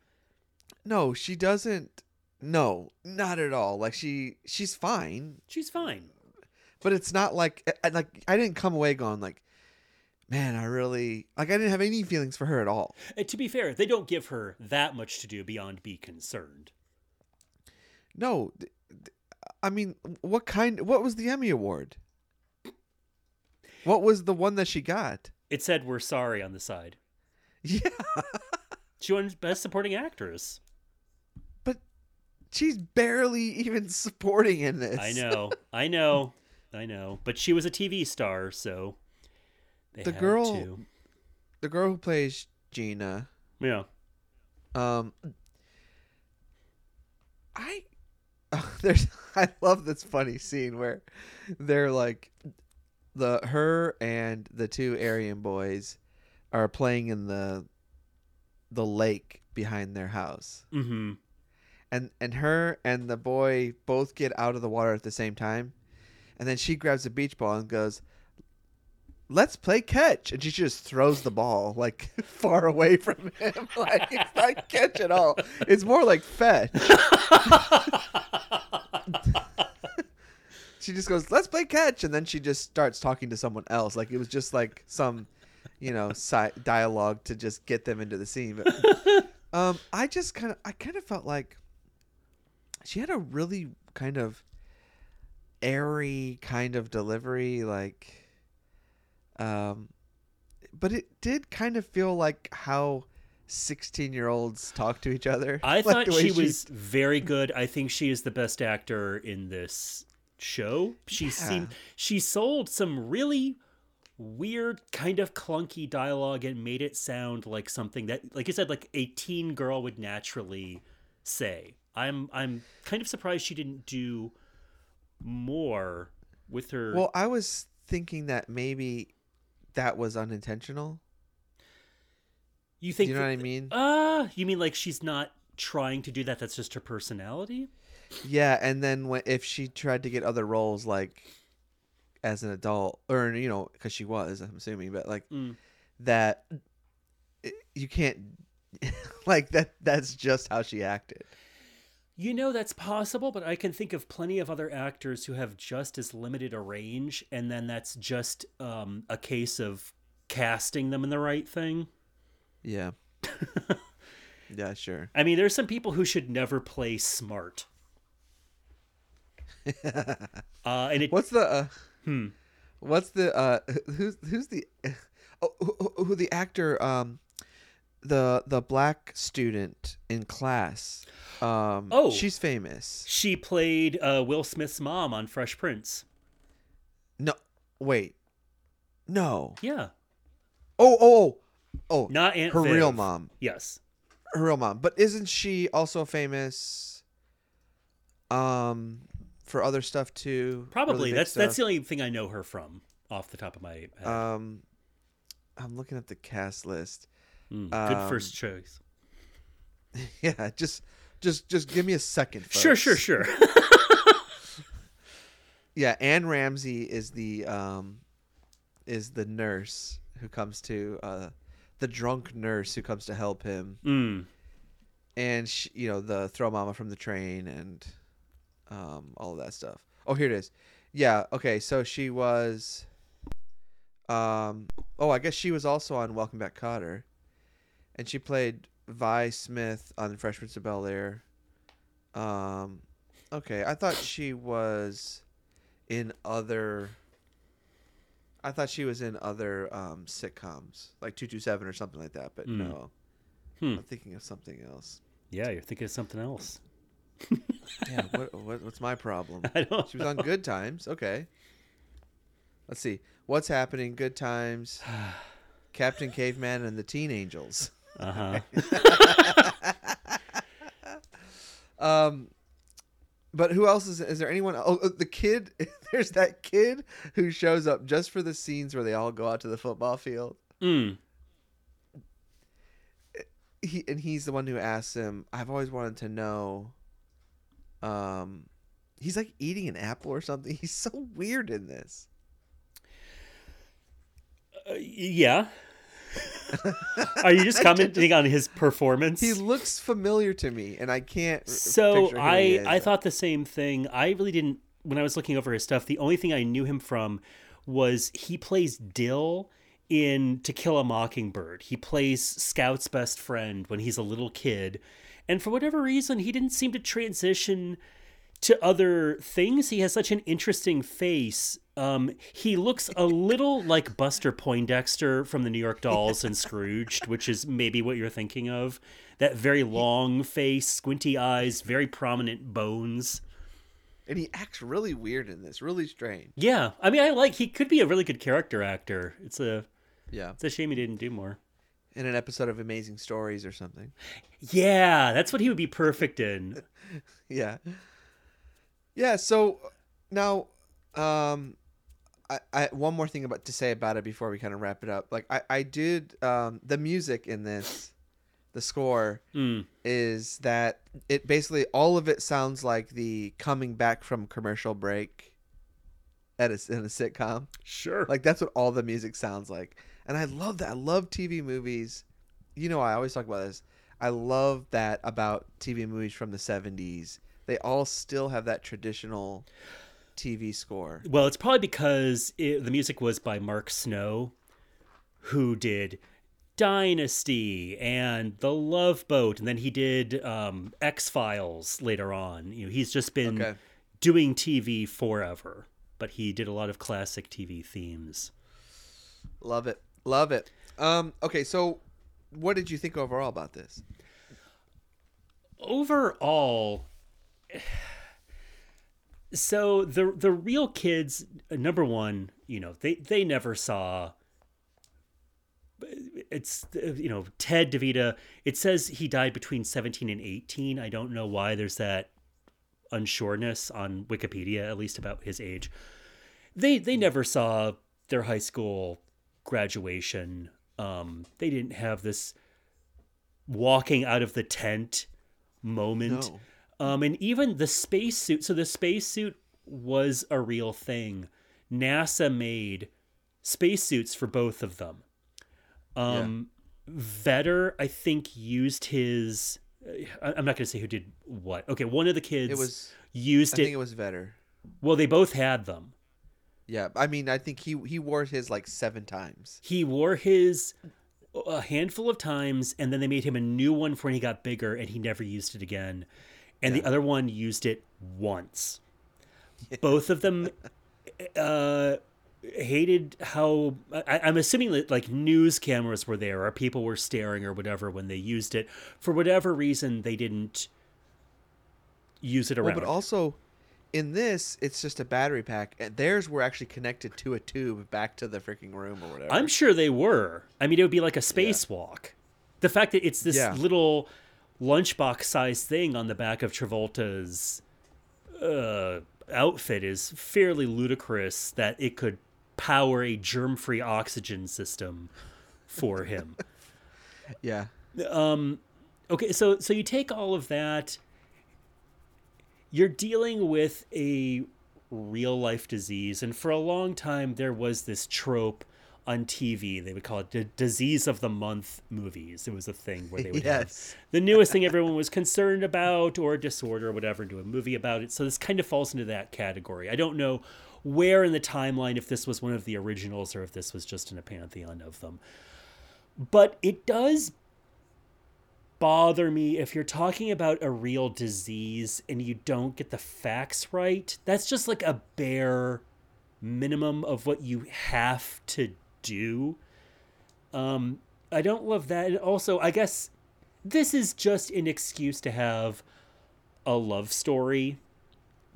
No, she doesn't no, not at all. Like she she's fine, She's fine. but it's not like like I didn't come away going like man, I really like I didn't have any feelings for her at all. And to be fair, they don't give her that much to do beyond be concerned. No, th- th- I mean, what kind? What was the Emmy award? What was the one that she got? It said, We're sorry on the side. Yeah, She won Best Supporting Actress. but she's barely even supporting in this. I know, I know, I know. But she was a TV star, so they The had girl- to. the girl who plays Gina. Yeah, Um, I there's I love this funny scene where they're like the her and the two Aryan boys are playing in the the lake behind their house. mm-hmm. and and her and the boy both get out of the water at the same time and then she grabs a beach ball and goes let's play catch. And she just throws the ball like far away from him. Like it's not catch at all. It's more like fetch. She just goes let's play catch. And then she just starts talking to someone else. Like it was just like some you know si- dialogue to just get them into the scene. But um i just kind of i kind of felt like she had a really kind of airy kind of delivery like um but it did kind of feel like how 16 year olds talk to each other I Like thought way she was very good. I think she is the best actor in this show. She Yeah. seemed she sold some really weird, kind of clunky dialogue and made it sound like something that, like you said, like a teen girl would naturally say. I'm I'm kind of surprised she didn't do more with her. Well, I was thinking that maybe that was unintentional. you think you know what I mean? Uh, you mean like she's not trying to do that? That's just her personality. Yeah, and then when if she tried to get other roles like as an adult or you know because she was I'm assuming but like Mm. that it- you can't like that that's just how she acted. You know that's possible, but I can think of plenty of other actors who have just as limited a range, and then that's just um, a case of casting them in the right thing. Yeah. yeah, sure. I mean, there's some people who should never play smart. uh, and it What's the uh, hmm. what's the uh who's who's the oh, who, who the actor um the the black student in class um Oh. she's famous. she played uh, Will Smith's mom on Fresh Prince. No, wait. No. Yeah, Oh, oh, oh. not Aunt her real mom. Yes. Her real mom. But isn't she also famous um for other stuff too? Probably. That's that's the only thing I know her from off the top of my head. um I'm looking at the cast list. Mm, good um, first choice. Yeah, just just just give me a second. Sure, folks. sure, sure. Yeah, Anne Ramsey is the um is the nurse who comes to uh the drunk nurse who comes to help him mm. and she, you know the throw mama from the train and um all of that stuff. Oh, here it is. Yeah, okay. So she was um oh, I guess she was also on Welcome Back Kotter. And she played Vi Smith on Fresh Prince of Bel-Air. Um okay, I thought she was in other I thought she was in other um sitcoms, like 227 or something like that, but Hmm. no. Hmm. I'm thinking of something else. Yeah, you're thinking of something else. Yeah, what, what what's my problem? I don't. She was on Good Times. Okay. Let's see. What's happening? Good Times. Captain Caveman and the Teen Angels. Uh huh. Um, but who else is? Is there anyone? Oh, uh, the kid. There's that kid who shows up just for the scenes where they all go out to the football field. mm. He and he's the one who asks him. I've always wanted to know. Um, he's like eating an apple or something. He's so weird in this. Uh, yeah. Are you just commenting on his performance? He looks familiar to me, and I can't. so picture who he I is. I thought the same thing. I really didn't when I was looking over his stuff. The only thing I knew him from was he plays Dill in To Kill a Mockingbird. He plays Scout's best friend when he's a little kid, and for whatever reason, he didn't seem to transition to other things. He has such an interesting face. Um, he looks a little like Buster Poindexter from the New York Dolls and Scrooged, which is maybe what you're thinking of. That very long face, squinty eyes, very prominent bones. and he acts really weird in this. Really strange. Yeah, I mean, I like. He could be a really good character actor. It's a Yeah. it's a shame he didn't do more. In an episode of Amazing Stories or something. Yeah, that's what he would be perfect in. Yeah. Yeah. So now, um, I, I one more thing about to say about it before we kind of wrap it up. Like I, I did um the music in this, the score Mm. is that it basically all of it sounds like the coming back from commercial break at a, in a sitcom. Sure. Like that's what all the music sounds like. And I love that. I love TV movies. You know, I always talk about this. I love that about TV movies from the 70s. They all still have that traditional TV score. Well, it's probably because it, the music was by Mark Snow, who did Dynasty and The Love Boat, and then he did um, X Files later on. You know, he's just been Okay. doing TV forever, but he did a lot of classic TV themes. Love it. Love it. Um okay, so what did you think overall about this? overall so the the real kids number one you know they they never saw it's you know Ted DeVita. It says he died between 17 and 18. I don't know why there's that unsureness on Wikipedia, at least about his age. They they never saw their high school graduation. Um, they didn't have this walking out of the tent moment. No. Um, and even the spacesuit. So the spacesuit was a real thing. NASA made spacesuits for both of them. Um, Vetter, I think, used his. I- I'm not going to say who did what. Okay, one of the kids It was. used I it. think it was Vetter. well, they both had them. Yeah, I mean, I think he he wore his like seven times. He wore his a handful of times, and then they made him a new one for when he got bigger, and he never used it again. And the other one used it once. Both of them uh, hated how I, I'm assuming that like news cameras were there, or people were staring, or whatever when they used it. For whatever reason, they didn't use it Well, around. but also in this, it's just a battery pack. And theirs were actually connected to a tube back to the freaking room or whatever. I'm sure they were. I mean, it would be like a spacewalk. The fact that it's this Yeah. little lunchbox sized thing on the back of Travolta's uh, outfit is fairly ludicrous that it could power a germ free oxygen system for him. yeah. um, okay, so so you take all of that. You're dealing with a real life disease, and for a long time there was this trope on TV. They would call it the disease of the month movies. It was a thing where they would have the newest thing everyone was concerned about or a disorder or whatever, do a movie about it. So this kind of falls into that category. I don't know where in the timeline if this was one of the originals or if this was just in a pantheon of them. But it does bother me if you're talking about a real disease and you don't get the facts right. That's just like a bare minimum of what you have to do. Um, I don't love that. And also, I guess this is just an excuse to have a love story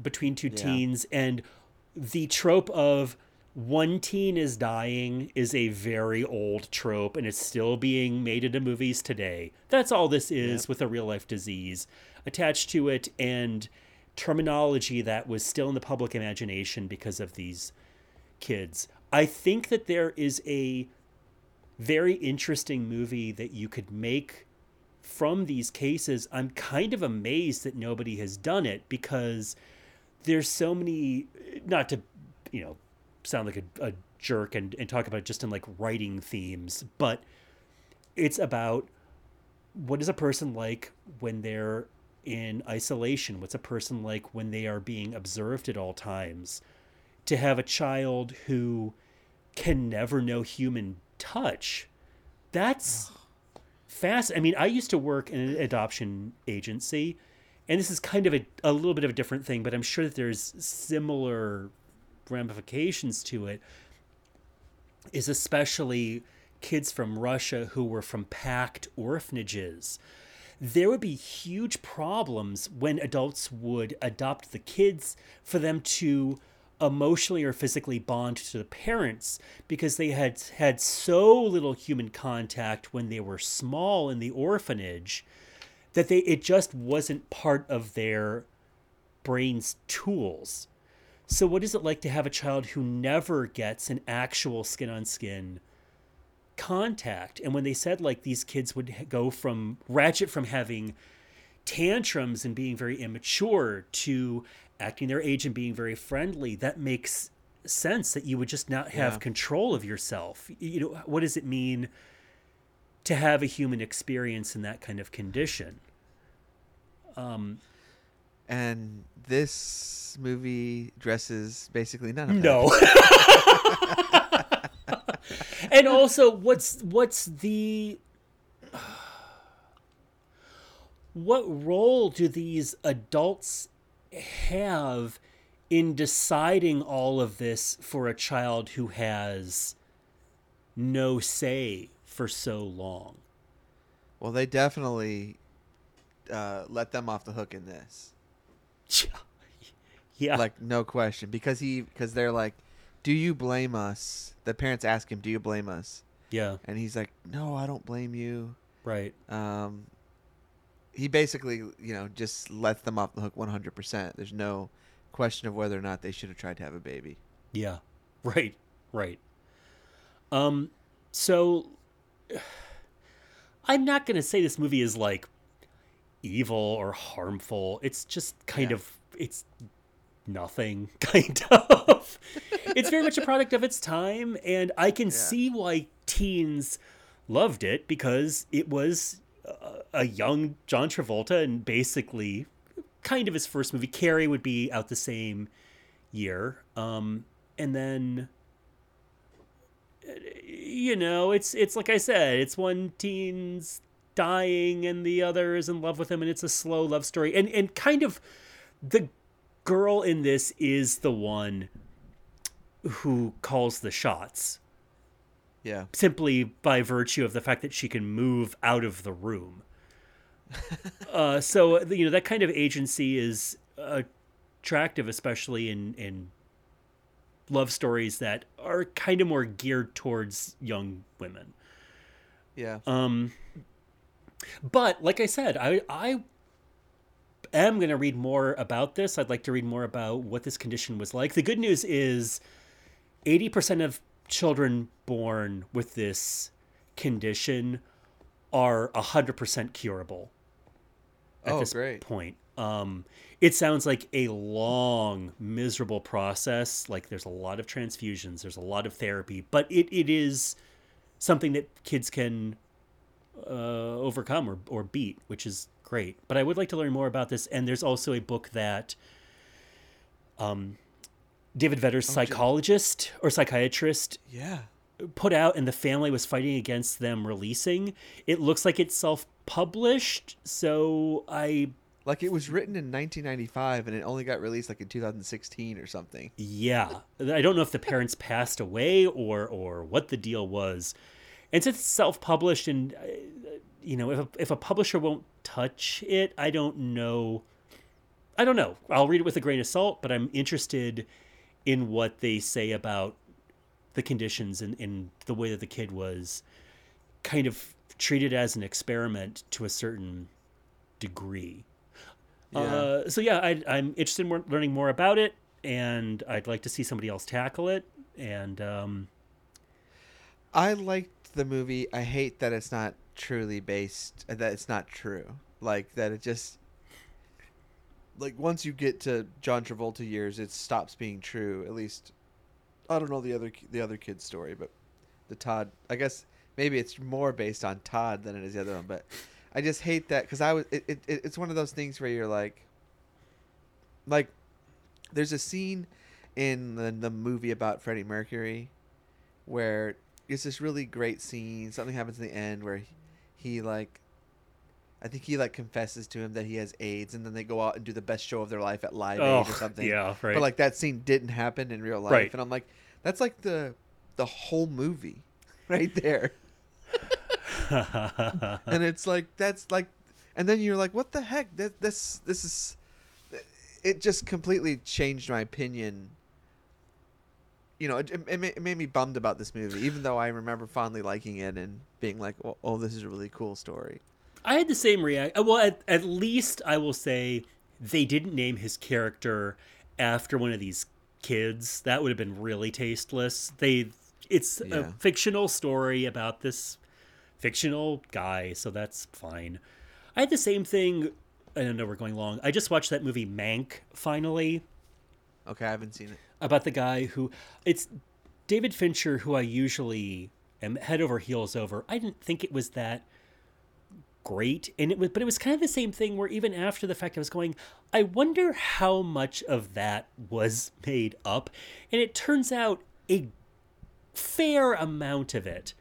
between two Yeah. teens and the trope of one teen is dying is a very old trope and it's still being made into movies today. That's all this is with a real life disease attached to it and terminology that was still in the public imagination because of these kids. I think that there is a very interesting movie that you could make from these cases. I'm kind of amazed that nobody has done it because there's so many not to you know sound like a, a jerk and, and talk about just in like writing themes but it's about what is a person like when they're in isolation what's a person like when they are being observed at all times to have a child who can never know human touch that's fast. I mean i used to work in an adoption agency and this is kind of a, a little bit of a different thing but i'm sure that there's similar ramifications to it is especially kids from russia who were from packed orphanages. There would be huge problems when adults would adopt the kids for them to emotionally or physically bond to the parents because they had had so little human contact when they were small in the orphanage that they it just wasn't part of their brain's tools. So what is it like to have a child who never gets an actual skin on skin contact? And when they said like these kids would go from ratchet from having tantrums and being very immature to acting their age and being very friendly, that makes sense that you would just not have Yeah. control of yourself. You know, what does it mean to have a human experience in that kind of condition? Um, And this movie dresses basically none of that. no. and also, what's what's the what role do these adults have in deciding all of this for a child who has no say for so long? Well, they definitely uh, let them off the hook in this. Yeah. Like no question, because he because they're like, "Do you blame us?" The parents ask him, "Do you blame us?" Yeah. and he's like, "No, I don't blame you." Right. Um, he basically, you know, just lets them off the hook 100%. There's no question of whether or not they should have tried to have a baby. Yeah. Right. Right. Um so I'm not going to say this movie is like evil or harmful. It's just kind Yeah. of it's nothing kind of. it's very much a product of its time and I can see why teens loved it because it was a, young John Travolta and basically kind of his first movie. Carrie would be out the same year. Um, and then, you know, it's it's like I said, it's one teen's dying and the other is in love with him, and it's a slow love story. And and kind of the girl in this is the one who calls the shots Yeah. simply by virtue of the fact that she can move out of the room. uh, so you know that kind of agency is attractive, especially in in love stories that are kind of more geared towards young women. Yeah. Um, but like I said, I I am going to read more about this. I'd like to read more about what this condition was like. The good news is, eighty percent of children born with this condition are hundred percent curable. At Oh, this great. point, um, it sounds like a long, miserable process. Like there's a lot of transfusions, there's a lot of therapy, but it, it is something that kids can uh, overcome or, or beat, which is great. But I would like to learn more about this. And there's also a book that um, David Vetter's psychologist or psychiatrist Yeah. put out, and the family was fighting against them releasing. It looks like it's self published. So I, Like it was written in 1995 and it only got released like in 2016 or something. yeah, I don't know if the parents passed away or or what the deal was. And since it's self published, and uh, you know, if a, if a publisher won't touch it, I don't know. I don't know. I'll read it with a grain of salt, but I'm interested in what they say about the conditions and, and the way that the kid was kind of treated as an experiment to a certain degree. Yeah. Uh, so yeah, I, I'm interested in more, learning more about it, and I'd like to see somebody else tackle it. And um, I liked the movie. I hate that it's not truly based. That it's not true. Like that it just like once you get to John Travolta years, it stops being true. At least I don't know the other the other kid's story, but the Todd. I guess maybe it's more based on Todd than it is the other one. But I just hate that because I was. It, it, it- it's one of those things where you're like, like, there's a scene in the, the movie about Freddie Mercury where it's this really great scene. Something happens in the end where he, he like, I think he like confesses to him that he has AIDS, and then they go out and do the best show of their life at Live Aid or something. Oh, yeah, right. But like that scene didn't happen in real life, Right. and I'm like, that's like the the whole movie, right there. and it's like that's like, and then you're like, what the heck? That this this is, it just completely changed my opinion. You know, it, it, it made me bummed about this movie, even though I remember fondly liking it and being like, oh, oh this is a really cool story. I had the same react. Uh, well, at, at least I will say they didn't name his character after one of these kids. That would have been really tasteless. They, it's a fictional story about this fictional guy, so that's fine. I had the same thing. I don't know we're going long. I just watched that movie Mank finally Okay, I haven't seen it. about the guy who it's David Fincher, who I usually am head over heels over. I didn't think it was that great, and it was, but it was kind of the same thing where even after the fact, I was going, I wonder how much of that was made up, and it turns out a fair amount of it.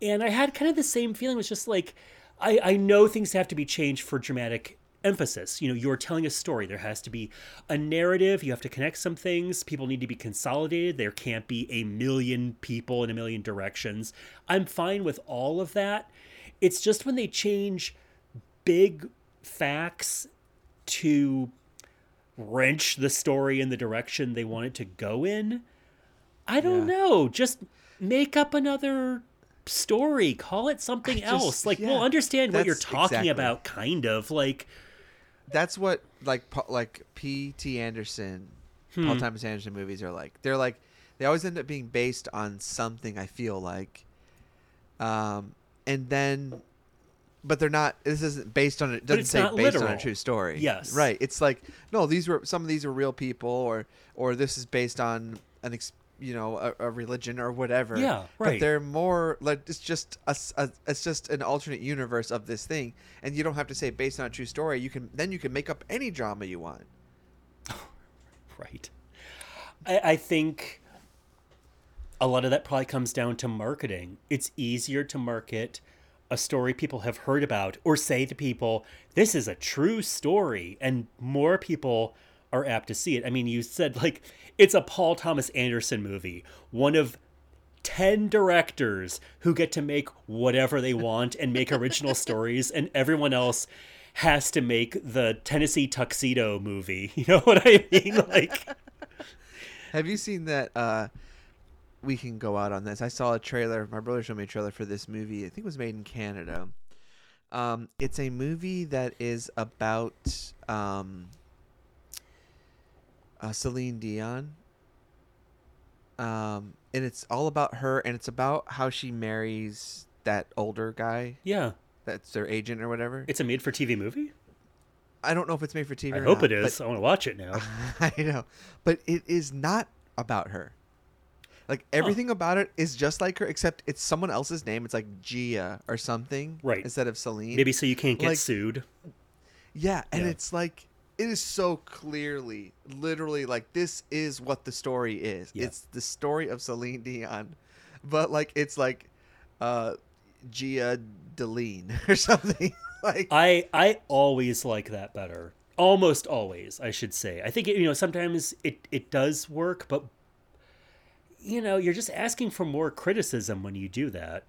And I had kind of the same feeling. It was just like, I, I know things have to be changed for dramatic emphasis. You know, you're telling a story. There has to be a narrative. You have to connect some things. People need to be consolidated. There can't be a million people in a million directions. I'm fine with all of that. It's just when they change big facts to wrench the story in the direction they want it to go in. I don't Yeah. know. Just make up another story. Call it something just- else. Like yeah, we'll understand what you're talking exactly. about, kind of. Like That's what like like P.T. Anderson, Paul Hmm. Thomas Anderson movies are like. They're like they always end up being based on something. I feel like, um, and then, but they're not. This isn't based on it. Doesn't say based on a true story. Yes. right. It's like no, these were some of these are real people, or or this is based on an ex, you know a, a religion or whatever. Yeah, But right. they're more like it's just a, it's just an alternate universe of this thing, and you don't have to say based on a true story. You can then you can make up any drama you want. Right. I, I think a lot of that probably comes down to marketing. It's easier to market a story people have heard about or say to people, this is a true story, and more people are apt to see it. I mean, you said, like, it's a Paul Thomas Anderson movie, one of 10 directors who get to make whatever they want and make original stories, and everyone else has to make the Tennessee Tuxedo movie. You know what I mean? Like, Have you seen that? uh We can go out on this. I saw a trailer. My brother showed me a trailer for this movie. I think it was made in Canada. Um, it's a movie that is about um, uh, Celine Dion. Um, and it's all about her, and it's about how she marries that older guy yeah, that's their agent or whatever. it's a made for TV movie. I don't know if it's made for TV. I hope not, it is. I want to watch it now. I know, but it is not about her. Like everything about it is just like her, except it's someone else's name. It's like Gia or something, Right. Instead of Celine. Maybe so you can't get Like- sued. Yeah, and Yeah. it's like it is so clearly, literally, like this is what the story is. Yeah. It's the story of Celine Dion, but like it's like uh Gia Deline or something. like I I always like that better. Almost always, I should say. I think it, you know sometimes it it does work, but you know you're just asking for more criticism when you do that.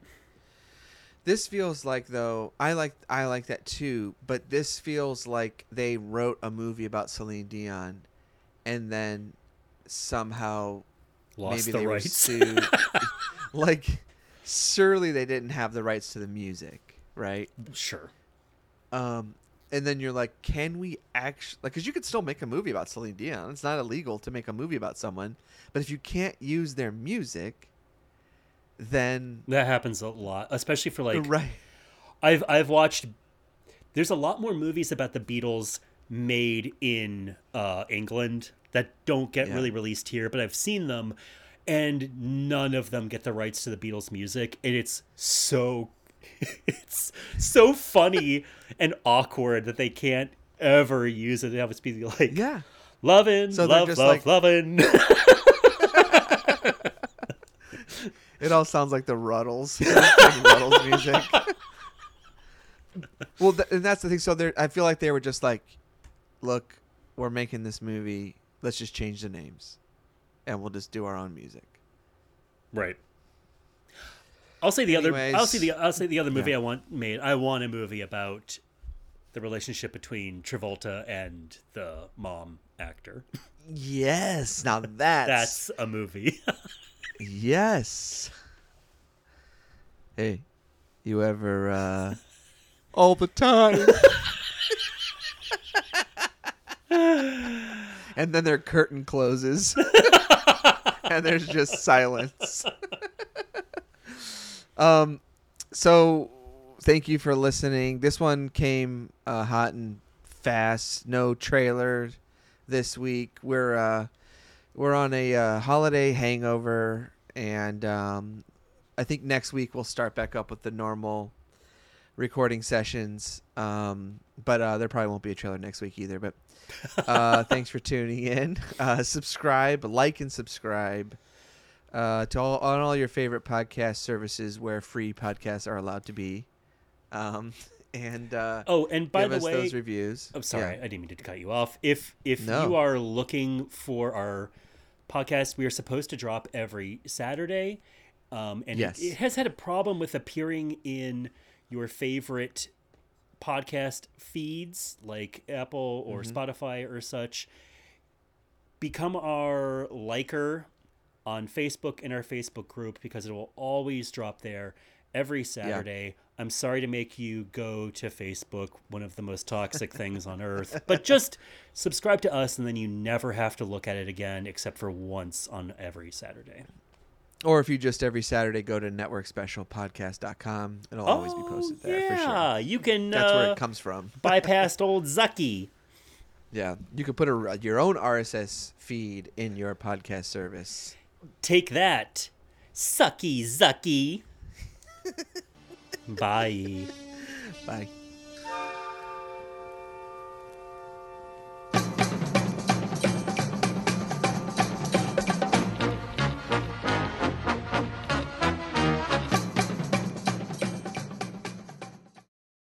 This feels like though I like I like that too, but this feels like they wrote a movie about Celine Dion, and then somehow Lost maybe the they were sued. like surely they didn't have the rights to the music, right? sure. Um, and then you're like, can we actually like? Because you could still make a movie about Celine Dion. It's not illegal to make a movie about someone, but if you can't use their music, then That happens a lot, especially for like right. I've I've watched. There's a lot more movies about the Beatles made in uh, England that don't get Yeah. really released here, but I've seen them, and none of them get the rights to the Beatles music, and it's so it's so funny and awkward that they can't ever use it. They have to be like Yeah. loving So love, just love, like- lovin'. It all sounds like the Rutles, Rutles music. well, th- and that's the thing. So they I feel like they were just like, look, we're making this movie. Let's just change the names, and we'll just do our own music. Right. I'll say the other. I'll say the. I'll say the other movie yeah. I want made. I want a movie about the relationship between Travolta and the mom actor. Yes, now that's, That's a movie. yes. Hey, you ever uh all the time? and then their curtain closes. and there's just silence. Um so thank you for listening. This one came uh, hot and fast. No trailer this week. We're uh we're on a uh, holiday hangover and um I think next week we'll start back up with the normal recording sessions. Um, but uh, there probably won't be a trailer next week either. But uh, thanks for tuning in. Uh, subscribe, like, and subscribe uh, to all on all your favorite podcast services where free podcasts are allowed to be. Um, and uh, oh, and by the way, those reviews. I'm sorry, Yeah. I didn't mean to cut you off. If if No. you are looking for our podcast, we are supposed to drop every Saturday, um, and it- Yes. it, has had a problem with appearing in your favorite podcast feeds like Apple or Mm-hmm. Spotify or such. Become our liker on Facebook in our Facebook group because it will always drop there every Saturday. I'm sorry to make you go to Facebook, one of the most toxic things on earth, but just subscribe to us and then you never have to look at it again except for once on every Saturday. Or if you just every Saturday go to networkspecialpodcast.com, it'll always be posted there yeah, for sure. you can That's uh, where it comes from. bypassed old Zucky. Yeah, you could put a, your own RSS feed in your podcast service. Take that, sucky Zucky. Bye. Bye.